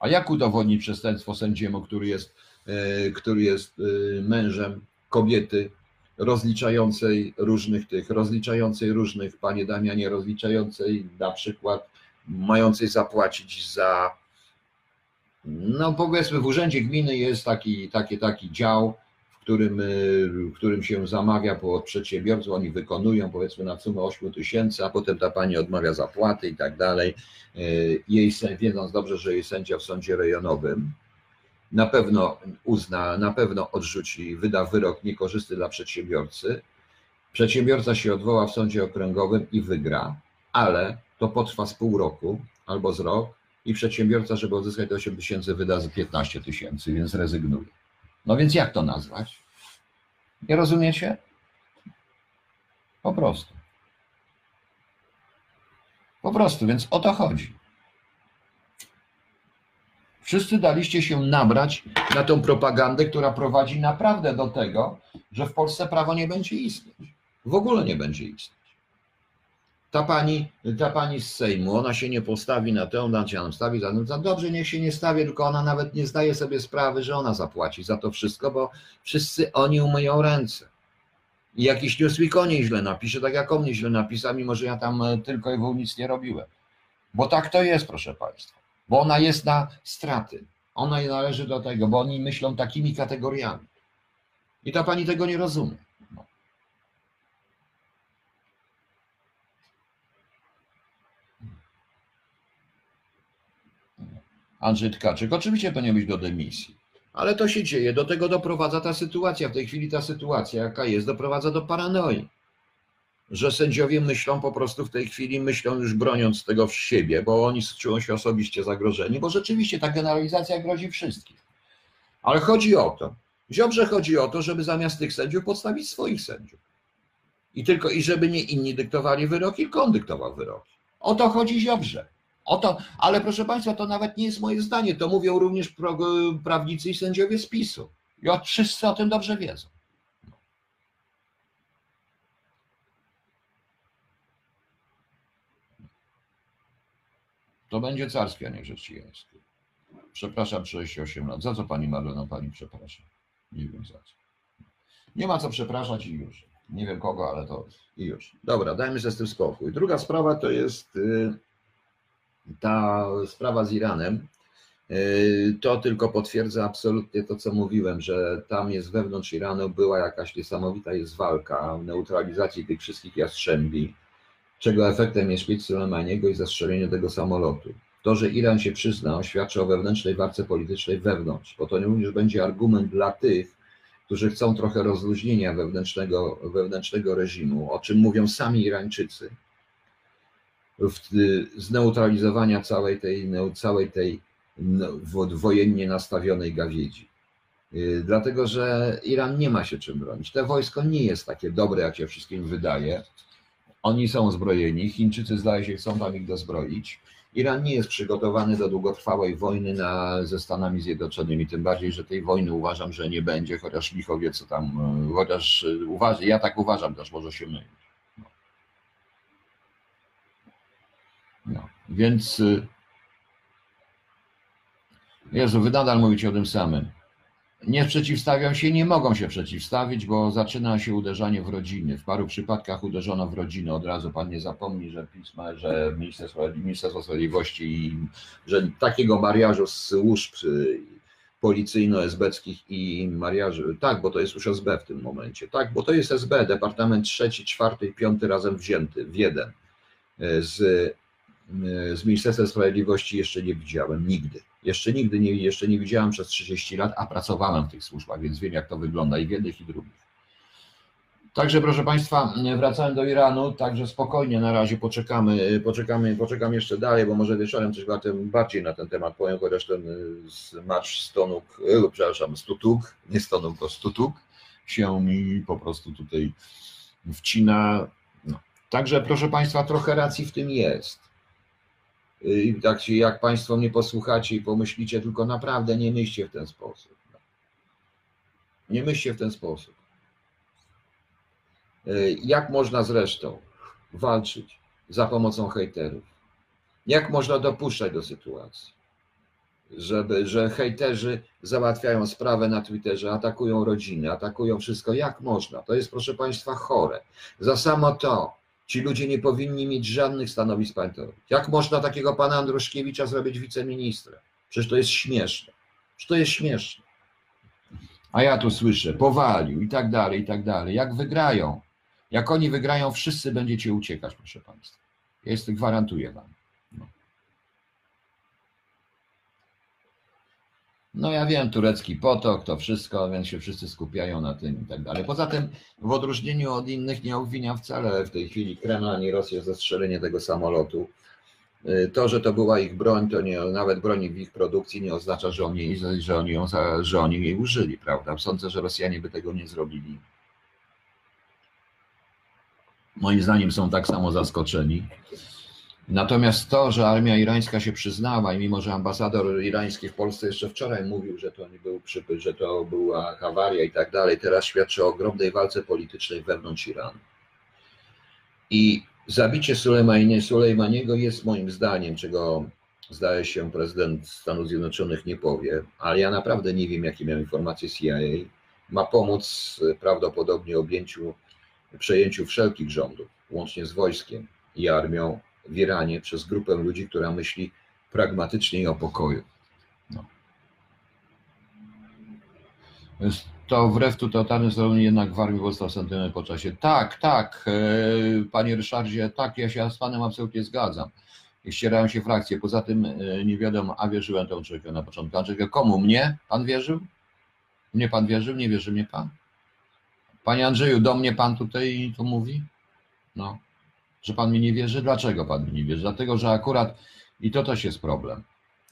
A jak udowodnić przestępstwo sędziemu, który jest, e, który jest e, mężem kobiety rozliczającej różnych tych, rozliczającej różnych, panie Damianie, rozliczającej na przykład mającej zapłacić za, no powiedzmy w urzędzie gminy jest taki, taki, taki dział, którym, y, w którym się zamawia od przedsiębiorców, oni wykonują powiedzmy na sumę 8 tysięcy, a potem ta pani odmawia zapłaty i tak dalej. Y, jej, wiedząc dobrze, że jej sędzia w sądzie rejonowym na pewno uzna, na pewno odrzuci, wyda wyrok niekorzystny dla przedsiębiorcy. Przedsiębiorca się odwoła w sądzie okręgowym i wygra, ale to potrwa z pół roku albo z rok i przedsiębiorca, żeby uzyskać te 8 tysięcy, wyda z 15 tysięcy, więc rezygnuje. No więc jak to nazwać? Nie rozumiecie? Po prostu. Po prostu, więc o to chodzi. Wszyscy daliście się nabrać na tą propagandę, która prowadzi naprawdę do tego, że w Polsce prawo nie będzie istnieć. W ogóle nie będzie istnieć. Ta pani, ta pani z Sejmu, ona się nie postawi na tę, ona się nam stawi za, dobrze, niech się nie stawi, tylko ona nawet nie zdaje sobie sprawy, że ona zapłaci za to wszystko, bo wszyscy oni umyją ręce. I jakiś newsweek o niej źle napisze, tak jak o mnie źle napisał, mimo że ja tam e, tylko i wyłącznie nic nie robiłem. Bo tak to jest, proszę Państwa. Bo ona jest na straty. Ona należy do tego, bo oni myślą takimi kategoriami. I ta pani tego nie rozumie. Andrzej Tkaczyk. Oczywiście powinien być do dymisji. Ale to się dzieje, do tego doprowadza ta sytuacja. W tej chwili ta sytuacja, jaka jest, doprowadza do paranoi. Że sędziowie myślą po prostu w tej chwili, myślą już broniąc tego w siebie, bo oni czują się osobiście zagrożeni, bo rzeczywiście ta generalizacja grozi wszystkim. Ale chodzi o to, Ziobrze chodzi o to, żeby zamiast tych sędziów podstawić swoich sędziów. I tylko, i żeby nie inni dyktowali wyroki, tylko on dyktował wyroki. O to chodzi Ziobrze. Oto, ale proszę Państwa, to nawet nie jest moje zdanie, to mówią również prawnicy i sędziowie z PiSu. I wszyscy o tym dobrze wiedzą. To będzie carskie, a nie chrześcijańskie. Przepraszam 38 lat. Za co Pani Marlena Pani przepraszam? Nie wiem za co. Nie ma co przepraszać i już. Nie wiem kogo, ale to i już. Dobra, dajmy sobie z tym spokój. Druga sprawa to jest... Yy ta sprawa z Iranem, y, to tylko potwierdza absolutnie to, co mówiłem, że tam jest wewnątrz Iranu była jakaś niesamowita jest walka neutralizacji tych wszystkich jastrzębi, czego efektem jest szpic Soleimaniego i zastrzelenie tego samolotu. To, że Iran się przyznał, świadczy o wewnętrznej walce politycznej wewnątrz, bo to również będzie argument dla tych, którzy chcą trochę rozluźnienia wewnętrznego, wewnętrznego reżimu, o czym mówią sami Irańczycy, zneutralizowania całej tej, całej tej no, wojennie nastawionej gawiedzi. Y, dlatego, że Iran nie ma się czym bronić. To wojsko nie jest takie dobre, jak się wszystkim wydaje. Oni są zbrojeni, Chińczycy zdaje się chcą tam ich dozbroić. Iran nie jest przygotowany do długotrwałej wojny na, ze Stanami Zjednoczonymi, tym bardziej, że tej wojny uważam, że nie będzie, chociaż licho wie co tam, y, chociaż y, uważa, ja tak uważam też, może się mylić. No. no. Więc Jezu, wy nadal mówicie o tym samym nie przeciwstawią się, nie mogą się przeciwstawić, bo zaczyna się uderzanie w rodziny. W paru przypadkach uderzono w rodziny. Od razu pan nie zapomni, że pisma, że Ministerstwo, Sprawiedliwości, że takiego mariażu z służb y, policyjno-esbeckich i mariaży, tak, bo to jest już SB w tym momencie, tak, bo to jest SB, Departament trzeci, czwarty i piąty razem wzięty w jeden. Y, z, y, z Ministerstwem Sprawiedliwości jeszcze nie widziałem, nigdy. Jeszcze nigdy nie, jeszcze nie widziałem przez 30 lat, a pracowałem w tych służbach, więc wiem, jak to wygląda i w jednych, i drugich. Także, proszę Państwa, wracałem do Iranu, także spokojnie na razie poczekamy, poczekamy, poczekam jeszcze dalej, bo może wieczorem coś bardziej na ten temat powiem, chociaż ten y, marsz Stonuk, e, przepraszam, Stutuk, nie Stonuk, to Stutuk się mi po prostu tutaj wcina. No. Także, proszę Państwa, trochę racji w tym jest. I tak jak Państwo mnie posłuchacie i pomyślicie, tylko naprawdę nie myślcie w ten sposób. Nie myślcie w ten sposób. Y, jak można zresztą walczyć za pomocą hejterów? Jak można dopuszczać do sytuacji, żeby, że hejterzy załatwiają sprawę na Twitterze, atakują rodziny, atakują wszystko? Jak można? To jest, proszę Państwa, chore. Za samo to, Ci ludzie nie powinni mieć żadnych stanowisk państwowych. Jak można takiego pana Andruszkiewicza zrobić wiceministrem? Przecież to jest śmieszne. Przecież to jest śmieszne. A ja tu słyszę, powalił i tak dalej, i tak dalej. Jak wygrają, jak oni wygrają, wszyscy będziecie uciekać, proszę państwa. Ja jest, gwarantuję wam. No. Ja wiem, turecki potok, to wszystko, więc się wszyscy skupiają na tym i tak dalej. Poza tym, w odróżnieniu od innych, nie obwiniam wcale w tej chwili Kremla ani Rosję za strzelenie tego samolotu. Y, to, że to była ich broń, to nie, nawet broni w ich produkcji nie oznacza, że oni, że oni, ją, że oni jej użyli, prawda? Sądzę, że Rosjanie by tego nie zrobili. Moim zdaniem są tak samo zaskoczeni. Natomiast to, że armia irańska się przyznała i mimo, że ambasador irański w Polsce jeszcze wczoraj mówił, że to nie był przypyt, że to była hawaria i tak dalej, teraz świadczy o ogromnej walce politycznej wewnątrz Iranu. I zabicie Sulejmaniego jest moim zdaniem, czego zdaje się prezydent Stanów Zjednoczonych nie powie, ale ja naprawdę nie wiem, jakie miał informacje CIA, ma pomóc prawdopodobnie objęciu, przejęciu wszelkich rządów, łącznie z wojskiem i armią w Iranie przez grupę ludzi, która myśli pragmatycznie i o pokoju. No. To wbrew totalnym zrobieniu jednak w armii powstał sentyment po czasie. Tak, tak, e, panie Ryszardzie, tak, ja się z panem absolutnie zgadzam. Ścierają się frakcje. Poza tym e, nie wiadomo, a wierzyłem temu człowiekowi na początku. Andrzej, komu? Mnie? Pan wierzył? Mnie pan wierzył? Nie wierzy mnie pan? Panie Andrzeju, do mnie pan tutaj to mówi? No że pan mi nie wierzy. Dlaczego pan mi nie wierzy? Dlatego, że akurat, i to też jest problem.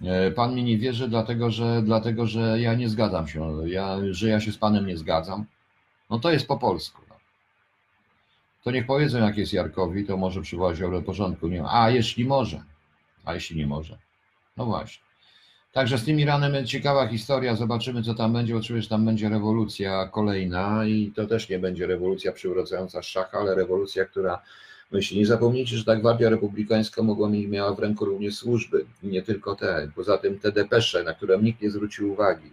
E, pan mi nie wierzy, dlatego że, dlatego, że ja nie zgadzam się, ja, że ja się z panem nie zgadzam. No to jest po polsku. No. To niech powiedzą, jak jest Jarkowi, to może przywołać do porządku. Nie, a jeśli może, a jeśli nie może. No właśnie. Także z tym Iranem ciekawa historia, zobaczymy co tam będzie, oczywiście tam będzie rewolucja kolejna i to też nie będzie rewolucja przywracająca szacha, ale rewolucja, która myśli. Nie zapomnijcie, że ta Gwardia Republikańska mogła miała w ręku również służby nie tylko te. Poza tym te depesze, na które nikt nie zwrócił uwagi,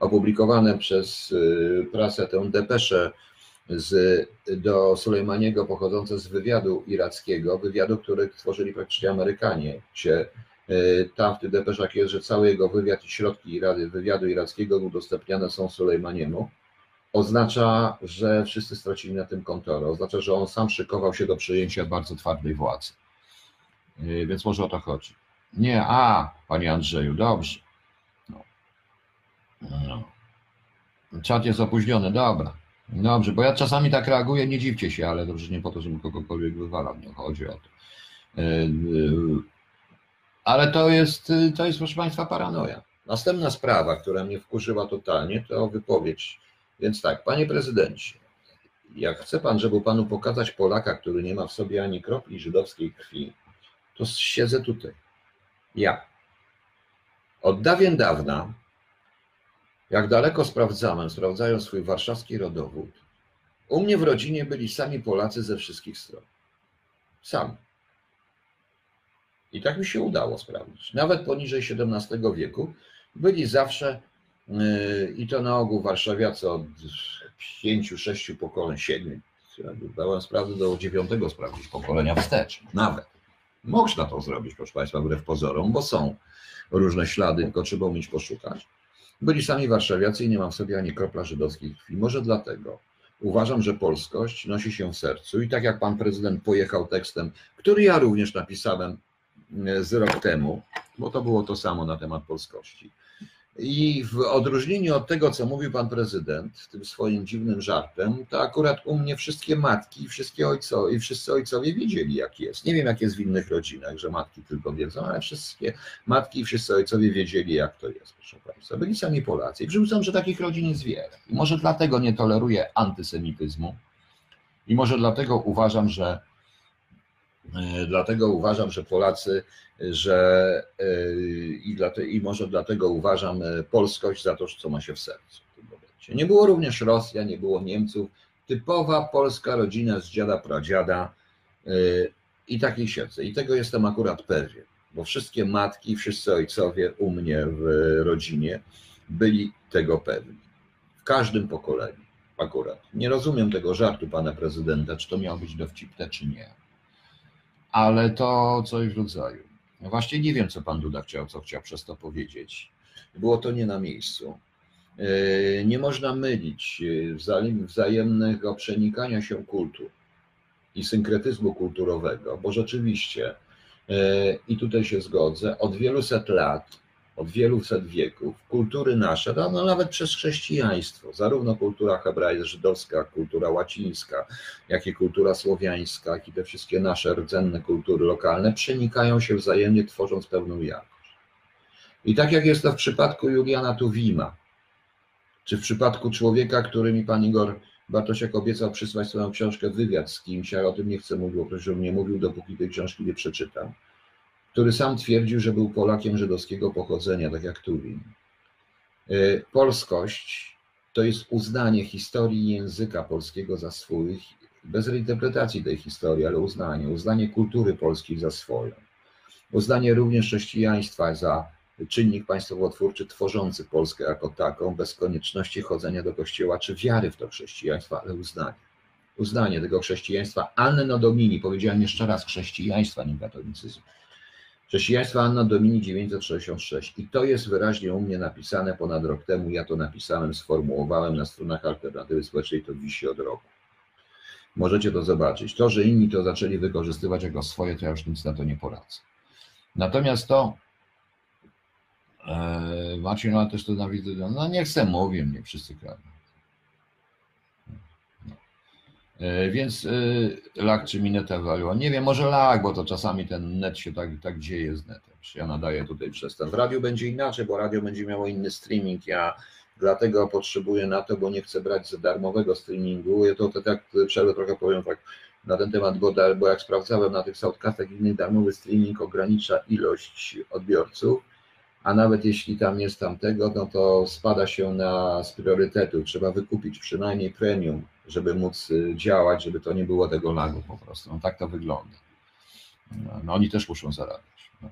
opublikowane przez y, prasę tę depeszę z, do Sulejmaniego pochodzące z wywiadu irackiego, wywiadu, który tworzyli praktycznie Amerykanie, gdzie y, tam w tych depeszach jest, że cały jego wywiad i środki wywiadu irackiego udostępniane są Sulejmaniemu oznacza, że wszyscy stracili na tym kontrolę. Oznacza, że on sam szykował się do przejęcia bardzo twardej władzy. Yy, więc może o to chodzi. Nie, a, panie Andrzeju, dobrze. No. No. Czat jest opóźniony, dobra. Dobrze, bo ja czasami tak reaguję, nie dziwcie się, ale dobrze nie po to, żebym kogokolwiek wywalał, nie chodzi o to. Ale to jest, to jest, proszę Państwa, paranoja. Następna sprawa, która mnie wkurzyła totalnie, to wypowiedź. Więc tak, Panie Prezydencie, jak chce Pan, żeby Panu pokazać Polaka, który nie ma w sobie ani kropli żydowskiej krwi, to siedzę tutaj. Ja. Od dawien dawna, jak daleko sprawdzałem, sprawdzają swój warszawski rodowód, u mnie w rodzinie byli sami Polacy ze wszystkich stron. Sami. I tak mi się udało sprawdzić. Nawet poniżej XVII wieku byli zawsze, i to na ogół warszawiacy od pięciu, sześciu pokoleń, siedmiu, dałem sprawdzę do dziewiątego sprawdzić pokolenia wstecz, nawet. Można to zrobić, proszę Państwa, wbrew pozorom, bo są różne ślady, tylko trzeba umieć poszukać. Byli sami warszawiacy i nie mam w sobie ani kropla żydowskiej krwi. Może dlatego uważam, że polskość nosi się w sercu i tak jak pan prezydent pojechał tekstem, który ja również napisałem e, z rok temu, bo to było to samo na temat polskości. I w odróżnieniu od tego, co mówił pan prezydent, tym swoim dziwnym żartem, to akurat u mnie wszystkie matki, wszystkie ojcowie i wszyscy ojcowie wiedzieli, jak jest. Nie wiem, jak jest w innych rodzinach, że matki tylko wiedzą, ale wszystkie matki i wszyscy ojcowie wiedzieli, jak to jest, proszę państwa. Byli sami Polacy. I wrzucam, że takich rodzin jest wiele. I może dlatego nie toleruję antysemityzmu. I może dlatego uważam, że Dlatego uważam, że Polacy że e, i, dlatego, i może dlatego uważam e, polskość za to, co ma się w sercu w tym momencie. Nie było również Rosja, nie było Niemców, typowa polska rodzina z dziada, pradziada e, i takiej siedzę. I tego jestem akurat pewien, bo wszystkie matki, wszyscy ojcowie u mnie w rodzinie byli tego pewni. W każdym pokoleniu akurat. Nie rozumiem tego żartu pana prezydenta, czy to miało być dowcipne, czy nie. Ale to coś w rodzaju. Właśnie nie wiem, co pan Duda chciał, co chciał przez to powiedzieć. Było to nie na miejscu. E, nie można mylić e, wzajemnego przenikania się kultur i synkretyzmu kulturowego, bo rzeczywiście, e, i tutaj się zgodzę, od wielu set lat od wielu set wieków kultury nasze, no, nawet przez chrześcijaństwo, zarówno kultura hebrajska, żydowska, kultura łacińska, jak i kultura słowiańska, jak i te wszystkie nasze rdzenne kultury lokalne przenikają się wzajemnie, tworząc pewną jakość. I tak jak jest to w przypadku Juliana Tuwima, czy w przypadku człowieka, który mi pan Igor Bartosiak obiecał przysłać swoją książkę Wywiad z kimś, ale o tym nie chcę mówić, bo ktoś nie mówił, dopóki tej książki nie przeczytam który sam twierdził, że był Polakiem żydowskiego pochodzenia, tak jak Tuwim. E, polskość to jest uznanie historii języka polskiego za swój, bez reinterpretacji tej historii, ale uznanie, uznanie kultury polskiej za swoją. Uznanie również chrześcijaństwa za czynnik państwowotwórczy tworzący Polskę jako taką, bez konieczności chodzenia do kościoła czy wiary w to chrześcijaństwo, ale uznanie. Uznanie tego chrześcijaństwa anno domini, powiedziałem jeszcze raz, chrześcijaństwa, nie katolicyzmu Chrześcijaństwo Anna Domini 966 i to jest wyraźnie u mnie napisane ponad rok temu, ja to napisałem, sformułowałem na stronach Alternatywy Społecznej, to wisi od roku. Możecie to zobaczyć. To, że inni to zaczęli wykorzystywać jako swoje, to ja już nic na to nie poradzę. Natomiast to e, Marcin, ale też to na widzę, no nie chcę mówię, mnie wszyscy kradną. E, więc e, lak czy mineta value? Nie wiem, może lak, bo to czasami ten net się tak, tak dzieje z netem. Ja nadaję tutaj przez ten. W radiu będzie inaczej, bo radio będzie miało inny streaming. Ja dlatego potrzebuję na to, bo nie chcę brać za darmowego streamingu. Ja to, tak przerwę trochę powiem tak na ten temat, bo, bo jak sprawdzałem na tych southcastach innych, darmowy streaming ogranicza ilość odbiorców a nawet jeśli tam jest tamtego, no to spada się na z priorytetu. Trzeba wykupić przynajmniej premium, żeby móc y, działać, żeby to nie było tego lagu po prostu. No tak to wygląda. No, no oni też muszą zarabiać. No.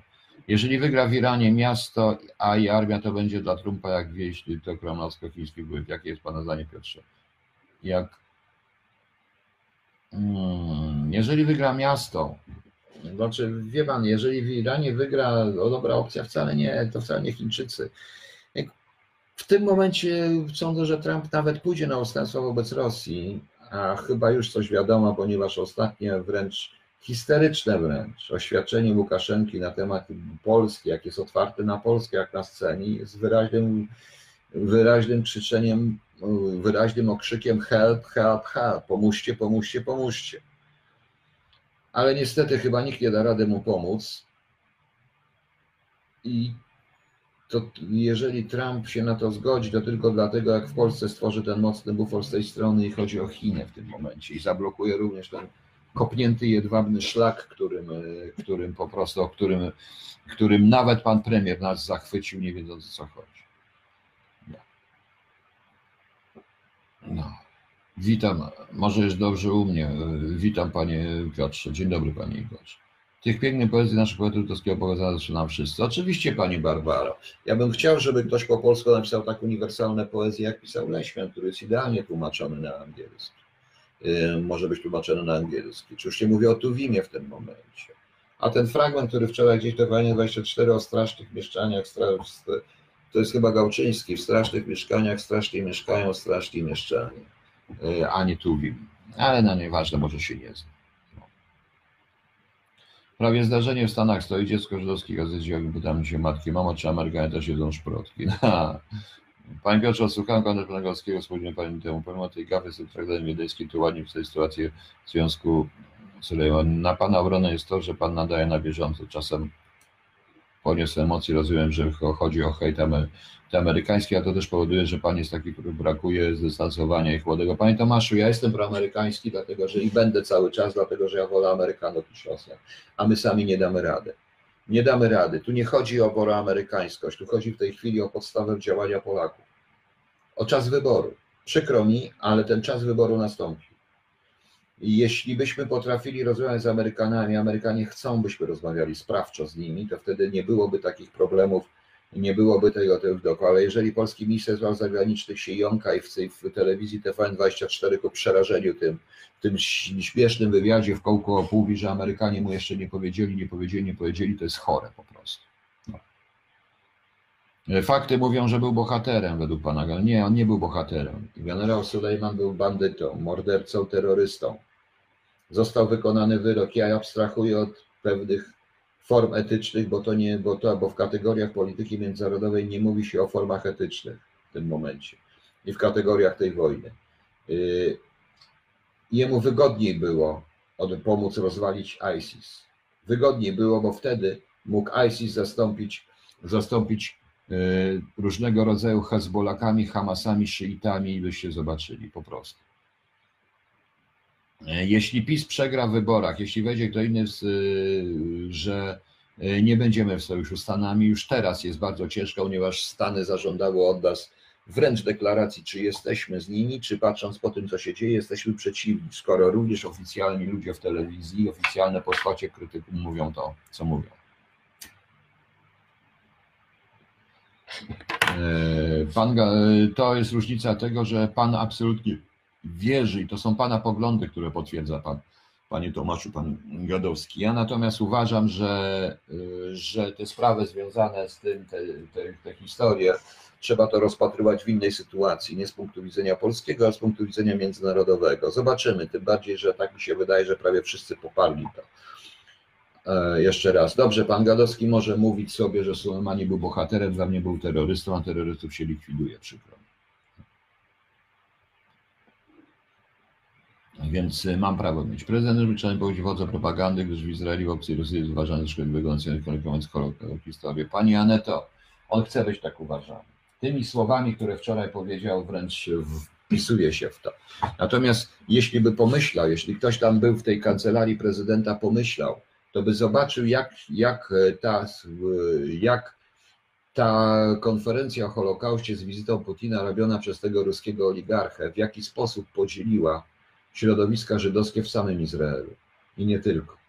Jeżeli wygra w Iranie miasto, a i armia, to będzie dla Trumpa jak wieść to kremlowsko-chiński wpływ. Jakie jest Pana zdanie, Piotrze? Jak hmm, jeżeli wygra miasto, znaczy, wie pan, jeżeli w Iranie wygra o dobra opcja, wcale nie, to wcale nie Chińczycy. W tym momencie sądzę, że Trump nawet pójdzie na ustępstwo wobec Rosji, a chyba już coś wiadomo, ponieważ ostatnie wręcz histeryczne wręcz oświadczenie Łukaszenki na temat Polski, jak jest otwarte na Polskę, jak na scenie, jest wyraźnym, wyraźnym krzyczeniem, wyraźnym okrzykiem help, help, help, pomóżcie, pomóżcie, pomóżcie. ale niestety chyba nikt nie da rady mu pomóc. I to jeżeli Trump się na to zgodzi, to tylko dlatego, jak w Polsce stworzy ten mocny bufor z tej strony i chodzi o Chinę w tym momencie i zablokuje również ten kopnięty jedwabny szlak, którym, e, którym po prostu, o którym, którym nawet pan premier nas zachwycił, nie wiedząc o co chodzi. No. no. Witam, może jest dobrze u mnie. Witam panie Piotrze. Dzień dobry panie Igorze. Tych pięknych poezji naszych poetów polskiego opowiadania zaczynam wszyscy. Oczywiście pani Barbaro. Ja bym chciał, żeby ktoś po polsku napisał tak uniwersalne poezje, jak pisał Leśmian, który jest idealnie tłumaczony na angielski. Yy, może być tłumaczony na angielski. Czy już nie mówię o Tuwimie w tym momencie. A ten fragment, który wczoraj gdzieś to 24 o strasznych mieszkaniach, to jest chyba Gałczyński, w strasznych mieszkaniach strasznie mieszkają strasznie mieszczanie E, a nie Tuwim. Ale no nieważne, może się nie zna. Prawie zdarzenie w Stanach stoi dziecko żydowskie gazecie, pytam się matki, mamo, czy Amerykanie też jedzą szprotki? [LAUGHS] Panie Piotrze, słuchałem pana Planagowskiego, spóźniłem pani temu, pomimo tej gafy z traktatem wiedeńskim, to ładnie w tej sytuacji w związku z Na pana obronę jest to, że pan nadaje na bieżąco. Czasem poniósł emocje, rozumiem, że chodzi o hejt te amerykańskie, a to też powoduje, że pan jest taki, który brakuje zdystansowania i chłodego. Panie Tomaszu, ja jestem proamerykański, dlatego że i będę cały czas, dlatego że ja wolę Amerykanów niż Rosjan, a my sami nie damy rady. Nie damy rady. Tu nie chodzi o poroamerykańskość, tu chodzi w tej chwili o podstawę działania Polaków. O czas wyboru. Przykro mi, ale ten czas wyboru nastąpi. Jeśli byśmy potrafili rozmawiać z Amerykanami, Amerykanie chcą, byśmy rozmawiali sprawczo z nimi, to wtedy nie byłoby takich problemów nie byłoby tego dookoła, ale jeżeli polski minister spraw zagranicznych się jąka i w, w telewizji TVN24 ku przerażeniu tym, tym śmiesznym wywiadzie w kołku opółwi, że Amerykanie mu jeszcze nie powiedzieli, nie powiedzieli, nie powiedzieli, to jest chore po prostu. No. Fakty mówią, że był bohaterem według pana. Nie, on nie był bohaterem. Generał Sulejman był bandytą, mordercą, terrorystą. Został wykonany wyrok. Ja abstrahuję od pewnych form etycznych, bo to nie, bo to, bo w kategoriach polityki międzynarodowej nie mówi się o formach etycznych w tym momencie i w kategoriach tej wojny. Y, jemu wygodniej było pomóc rozwalić ISIS. Wygodniej było, bo wtedy mógł ISIS zastąpić, zastąpić y, różnego rodzaju Hezbolakami, Hamasami, Szyitami i byście zobaczyli po prostu. E, jeśli PiS przegra w wyborach, jeśli wejdzie kto inny, że e, nie będziemy w sojuszu z Stanami, już teraz jest bardzo ciężko, ponieważ Stany zażądały od nas wręcz deklaracji, czy jesteśmy z nimi, czy patrząc po tym, co się dzieje, jesteśmy przeciwni, skoro również oficjalni ludzie w telewizji, oficjalne postacie krytyków mówią to, co mówią. E, pan, to jest różnica tego, że pan absolutnie wierzy i to są Pana poglądy, które potwierdza Pan, Panie Tomaszu, Pan Gadowski. Ja natomiast uważam, że, y, że te sprawy związane z tym, te, te, te historie, trzeba to rozpatrywać w innej sytuacji, nie z punktu widzenia polskiego, a z punktu widzenia międzynarodowego. Zobaczymy, tym bardziej, że tak mi się wydaje, że prawie wszyscy poparli to. E, jeszcze raz. Dobrze, pan Gadowski może mówić sobie, że Sulejmani był bohaterem, dla mnie był terrorystą, a terrorystów się likwiduje, przykro. Więc y, mam prawo mieć. Prezydent zwyczajnie powiedział wodza propagandy, gdyż w Izraeli w opcji Rosji jest uważany za szkodliwego nacjonalnego historię. Pani Aneto, on chce być tak uważany. Tymi słowami, które wczoraj powiedział, wręcz wpisuje się w to. Natomiast jeśli by pomyślał, jeśli ktoś tam był w tej kancelarii prezydenta, pomyślał, to by zobaczył, jak, jak, e, ta, jak ta konferencja o Holokauście z wizytą Putina robiona przez tego ruskiego oligarchę, w jaki sposób podzieliła środowiska żydowskie w samym Izraelu i nie tylko.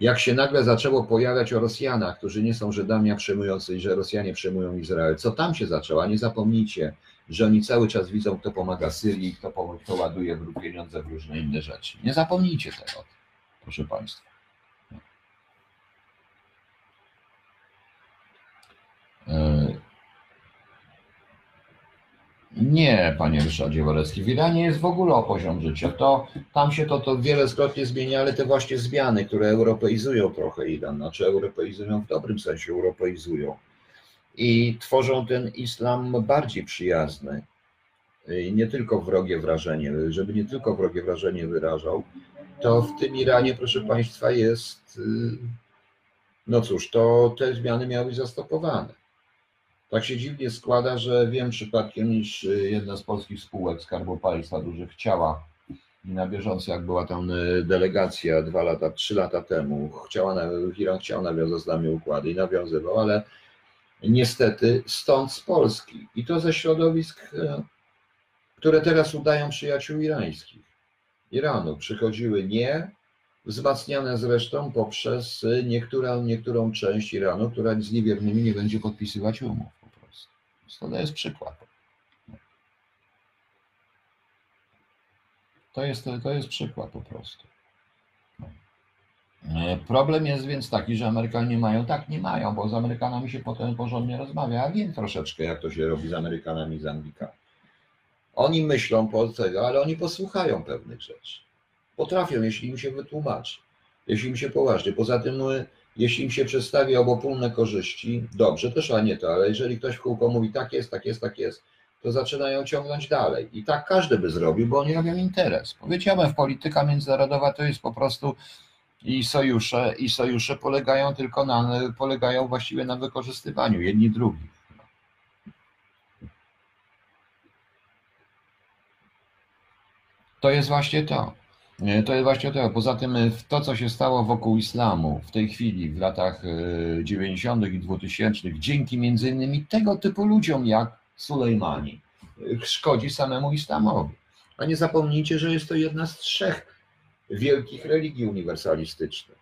Jak się nagle zaczęło pojawiać o Rosjanach, którzy nie są Żydami, a przejmujący, że Rosjanie przejmują Izrael, co tam się zaczęło? Nie zapomnijcie, że oni cały czas widzą, kto pomaga Syrii, kto, kto ładuje pieniądze w różne inne rzeczy. Nie zapomnijcie tego, proszę Państwa. Nie, panie Ryszardzie Walecki. W Iranie jest w ogóle o poziom życia. To, tam się to, to wielokrotnie zmienia, ale te właśnie zmiany, które europeizują trochę Iran, znaczy europeizują w dobrym sensie, europeizują i tworzą ten islam bardziej przyjazny. i nie tylko wrogie wrażenie, żeby nie tylko wrogie wrażenie wyrażał, to w tym Iranie, proszę Państwa, jest, y, no cóż, to te zmiany miały być zastopowane. Tak się dziwnie składa, że wiem przypadkiem, iż jedna z polskich spółek Skarbu Państwa dużo chciała i na bieżąco, jak była tam y, delegacja dwa lata, trzy lata temu, chciała, Iran chciał nawiązać z nami układy i nawiązywał, ale niestety stąd z Polski i to ze środowisk, e, które teraz udają przyjaciół irańskich. Iranu przychodziły nie, wzmacniane zresztą poprzez niektóra, niektórą część Iranu, która z niewiernymi nie będzie podpisywać umów. To jest przykład. To jest, to jest przykład po prostu. E, problem jest więc taki, że Amerykanie mają, tak nie mają, bo z Amerykanami się potem porządnie rozmawia. Ja wiem troszeczkę, jak to się robi z Amerykanami, z Anglikami. Oni myślą po tego, ale oni posłuchają pewnych rzeczy. Potrafią, jeśli im się wytłumaczy, jeśli im się poważnie. Poza tym, no, jeśli im się przedstawi obopólne korzyści, dobrze, też a nie to, ale jeżeli ktoś w kółko mówi tak jest, tak jest, tak jest, to zaczynają ciągnąć dalej. I tak każdy by zrobił, bo oni robią interes. Powiedziałem, polityka międzynarodowa to jest po prostu i sojusze, i sojusze polegają tylko na, polegają właściwie na wykorzystywaniu jedni drugich. To jest właśnie to. To jest właśnie to. Poza tym to, co się stało wokół islamu w tej chwili, w latach 90. E, i 2000, dzięki między innymi tego typu ludziom jak Sulejmani, szkodzi samemu islamowi. A nie zapomnijcie, że jest to jedna z trzech wielkich religii uniwersalistycznych.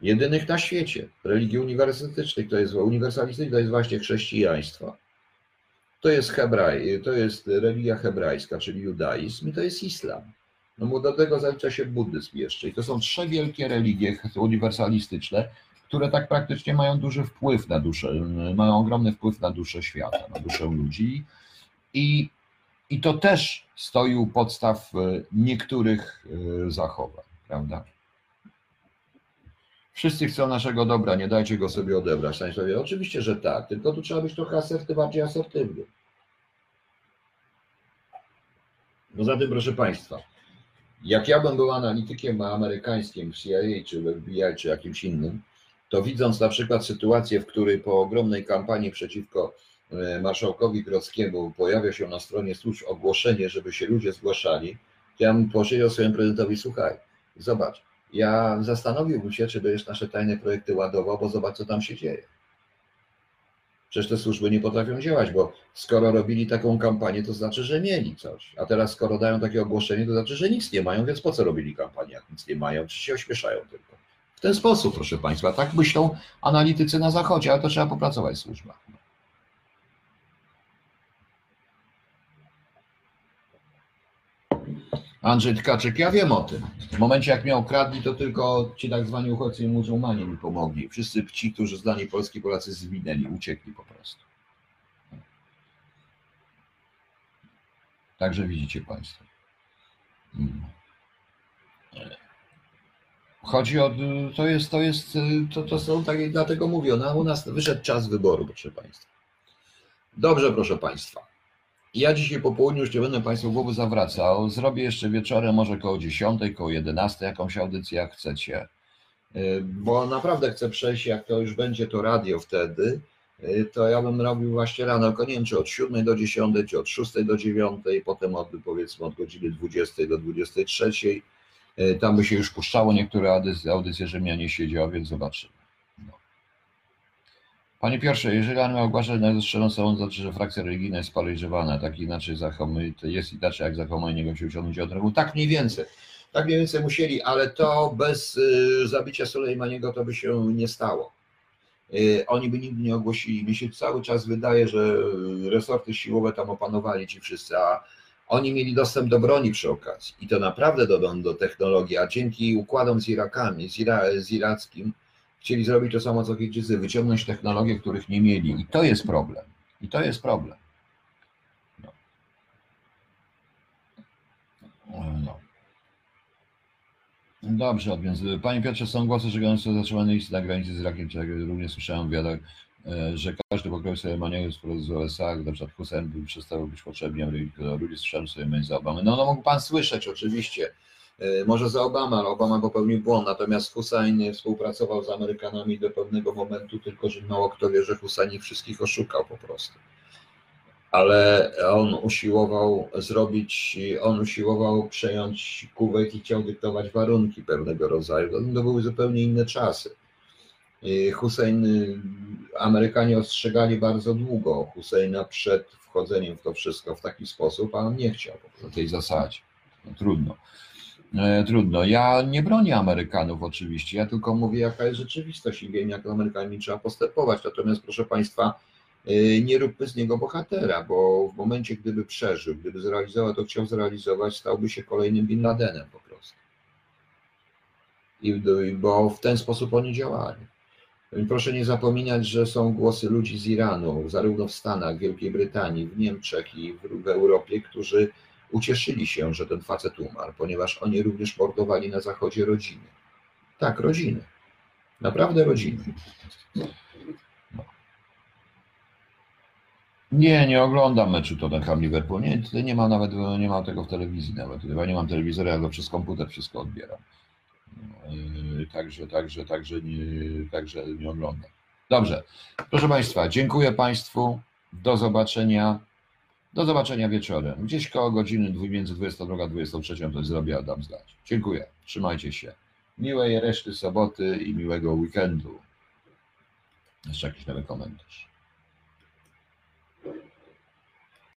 Jedynych na świecie religii uniwersalistycznych, to jest to jest właśnie chrześcijaństwo. To jest hebraj, to jest religia hebrajska, czyli judaizm i to jest islam. No bo do tego zalicza się buddyzm jeszcze. I to są trzy wielkie religie uniwersalistyczne, które tak praktycznie mają duży wpływ na duszę, mają ogromny wpływ na duszę świata, na duszę ludzi. I i to też stoi u podstaw e, niektórych e, zachowań, prawda? Wszyscy chcą naszego dobra, nie dajcie go sobie odebrać. Sobie, oczywiście, że tak, tylko tu trzeba być trochę aserty, bardziej asertywny. No zatem, proszę Państwa, jak ja bym był analitykiem amerykańskim CIA, czy FBI, czy jakimś innym, to widząc na przykład sytuację, w której po ogromnej kampanii przeciwko E, marszałkowi Grodzkiemu pojawia się na stronie służb ogłoszenie, żeby się ludzie zgłaszali, to ja bym powiedział swojemu prezydentowi, słuchaj, zobacz, ja zastanowiłbym się, czy będziesz nasze tajne projekty ładował, bo zobacz, co tam się dzieje. Przecież te służby nie potrafią działać, bo skoro robili taką kampanię, to znaczy, że mieli coś. A teraz, skoro dają takie ogłoszenie, to znaczy, że nic nie mają, więc po co robili kampanię, jak nic nie mają, czy się ośmieszają tylko. W ten sposób, proszę Państwa, tak myślą analitycy na Zachodzie, ale to trzeba popracować w służbach. Andrzej Tkaczyk, ja wiem o tym. W momencie jak mnie okradli, to tylko ci tak zwani uchodźcy i muzułmanie mi pomogli. Wszyscy ci, którzy zdani Polski Polacy zwinęli, uciekli po prostu. Także widzicie Państwo. Hmm. Chodzi o, to jest, to jest, to, to są takie, dlatego mówię, no, u nas wyszedł czas wyboru, proszę Państwa. Dobrze, proszę Państwa. Ja dzisiaj po południu już nie będę Państwu głowy zawracał. Zrobię jeszcze wieczorem, może koło 10, koło 11 jakąś audycję, jak chcecie. Y, bo naprawdę chcę przejść, jak to już będzie to radio wtedy, y, to ja bym robił właśnie rano, nie wiem, czy od 7 do 10, czy od 6 do 9, potem od, powiedzmy od godziny 20 do 23. Y, tam by się już puszczało niektóre audycje, audycje że mnie nie siedział, więc zobaczymy. Panie Piotrze, jeżeli armia ogłasza najzastrzeloną sobą, to znaczy, że frakcja religijna jest paraliżowana, tak inaczej to jest inaczej jak zachowuje niego się uciągnąć od ręku. Tak mniej więcej. Tak mniej więcej musieli, ale to bez y, zabicia Sulejmaniego to by się nie stało. Y, oni by nigdy nie ogłosili. Mi się cały czas wydaje, że resorty siłowe tam opanowali ci wszyscy, a oni mieli dostęp do broni przy okazji. I to naprawdę do, do technologii, a dzięki układom z Irakami, z, Ira, z irackim, Chcieli zrobić to samo co Chińczycy, wyciągnąć technologie, których nie mieli. I to jest problem. I to jest problem. No. No. Dobrze, więc Panie Piotrze, są głosy, że są zatrzymane listy na granicy z Irakiem, również słyszałem wywiadach e, że każdy pokroju sobie maniakiem z USA, gdy na przykład Hussein by przestał być potrzebny, ludzie słyszałem myśl za Obamy. No, no mógł pan słyszeć oczywiście, może za Obama, ale Obama popełnił błąd, natomiast Hussein współpracował z Amerykanami do pewnego momentu, tylko że mało kto wie, że Hussein ich wszystkich oszukał po prostu. Ale on usiłował zrobić, on usiłował przejąć Kuwait i chciał dyktować warunki pewnego rodzaju. To były zupełnie inne czasy. I Hussein, Amerykanie ostrzegali bardzo długo Husseina przed wchodzeniem w to wszystko w taki sposób, a on nie chciał po tej zasadzie. No, trudno. E, Trudno. Ja nie bronię Amerykanów oczywiście, ja tylko mówię, jaka jest rzeczywistość i wiem, jak Amerykanami trzeba postępować. Natomiast, proszę Państwa, e, nie róbmy z niego bohatera, bo w momencie, gdyby przeżył, gdyby zrealizował to, chciał zrealizować, stałby się kolejnym Bin Ladenem po prostu. I, bo w ten sposób oni działali. Proszę nie zapominać, że są głosy ludzi z Iranu, zarówno w Stanach, Wielkiej Brytanii, w Niemczech i w, w Europie, którzy ucieszyli się, że ten facet umarł, ponieważ oni również mordowali na zachodzie rodziny. Tak, rodziny. Naprawdę rodziny. Nie, nie oglądam meczu Tottenham Liverpool. Nie, nie ma nawet, nie ma tego w telewizji nawet. Nie mam telewizora, ja go przez komputer wszystko odbieram. Yy, Także, także, także nie, także nie oglądam. Dobrze. Proszę Państwa, dziękuję Państwu. Do zobaczenia. Do zobaczenia wieczorem. Gdzieś koło godziny między 22 a 23 to zrobię Adam zdać. Dziękuję. Trzymajcie się. Miłej reszty soboty i miłego weekendu. Jeszcze jakiś nowy komentarz.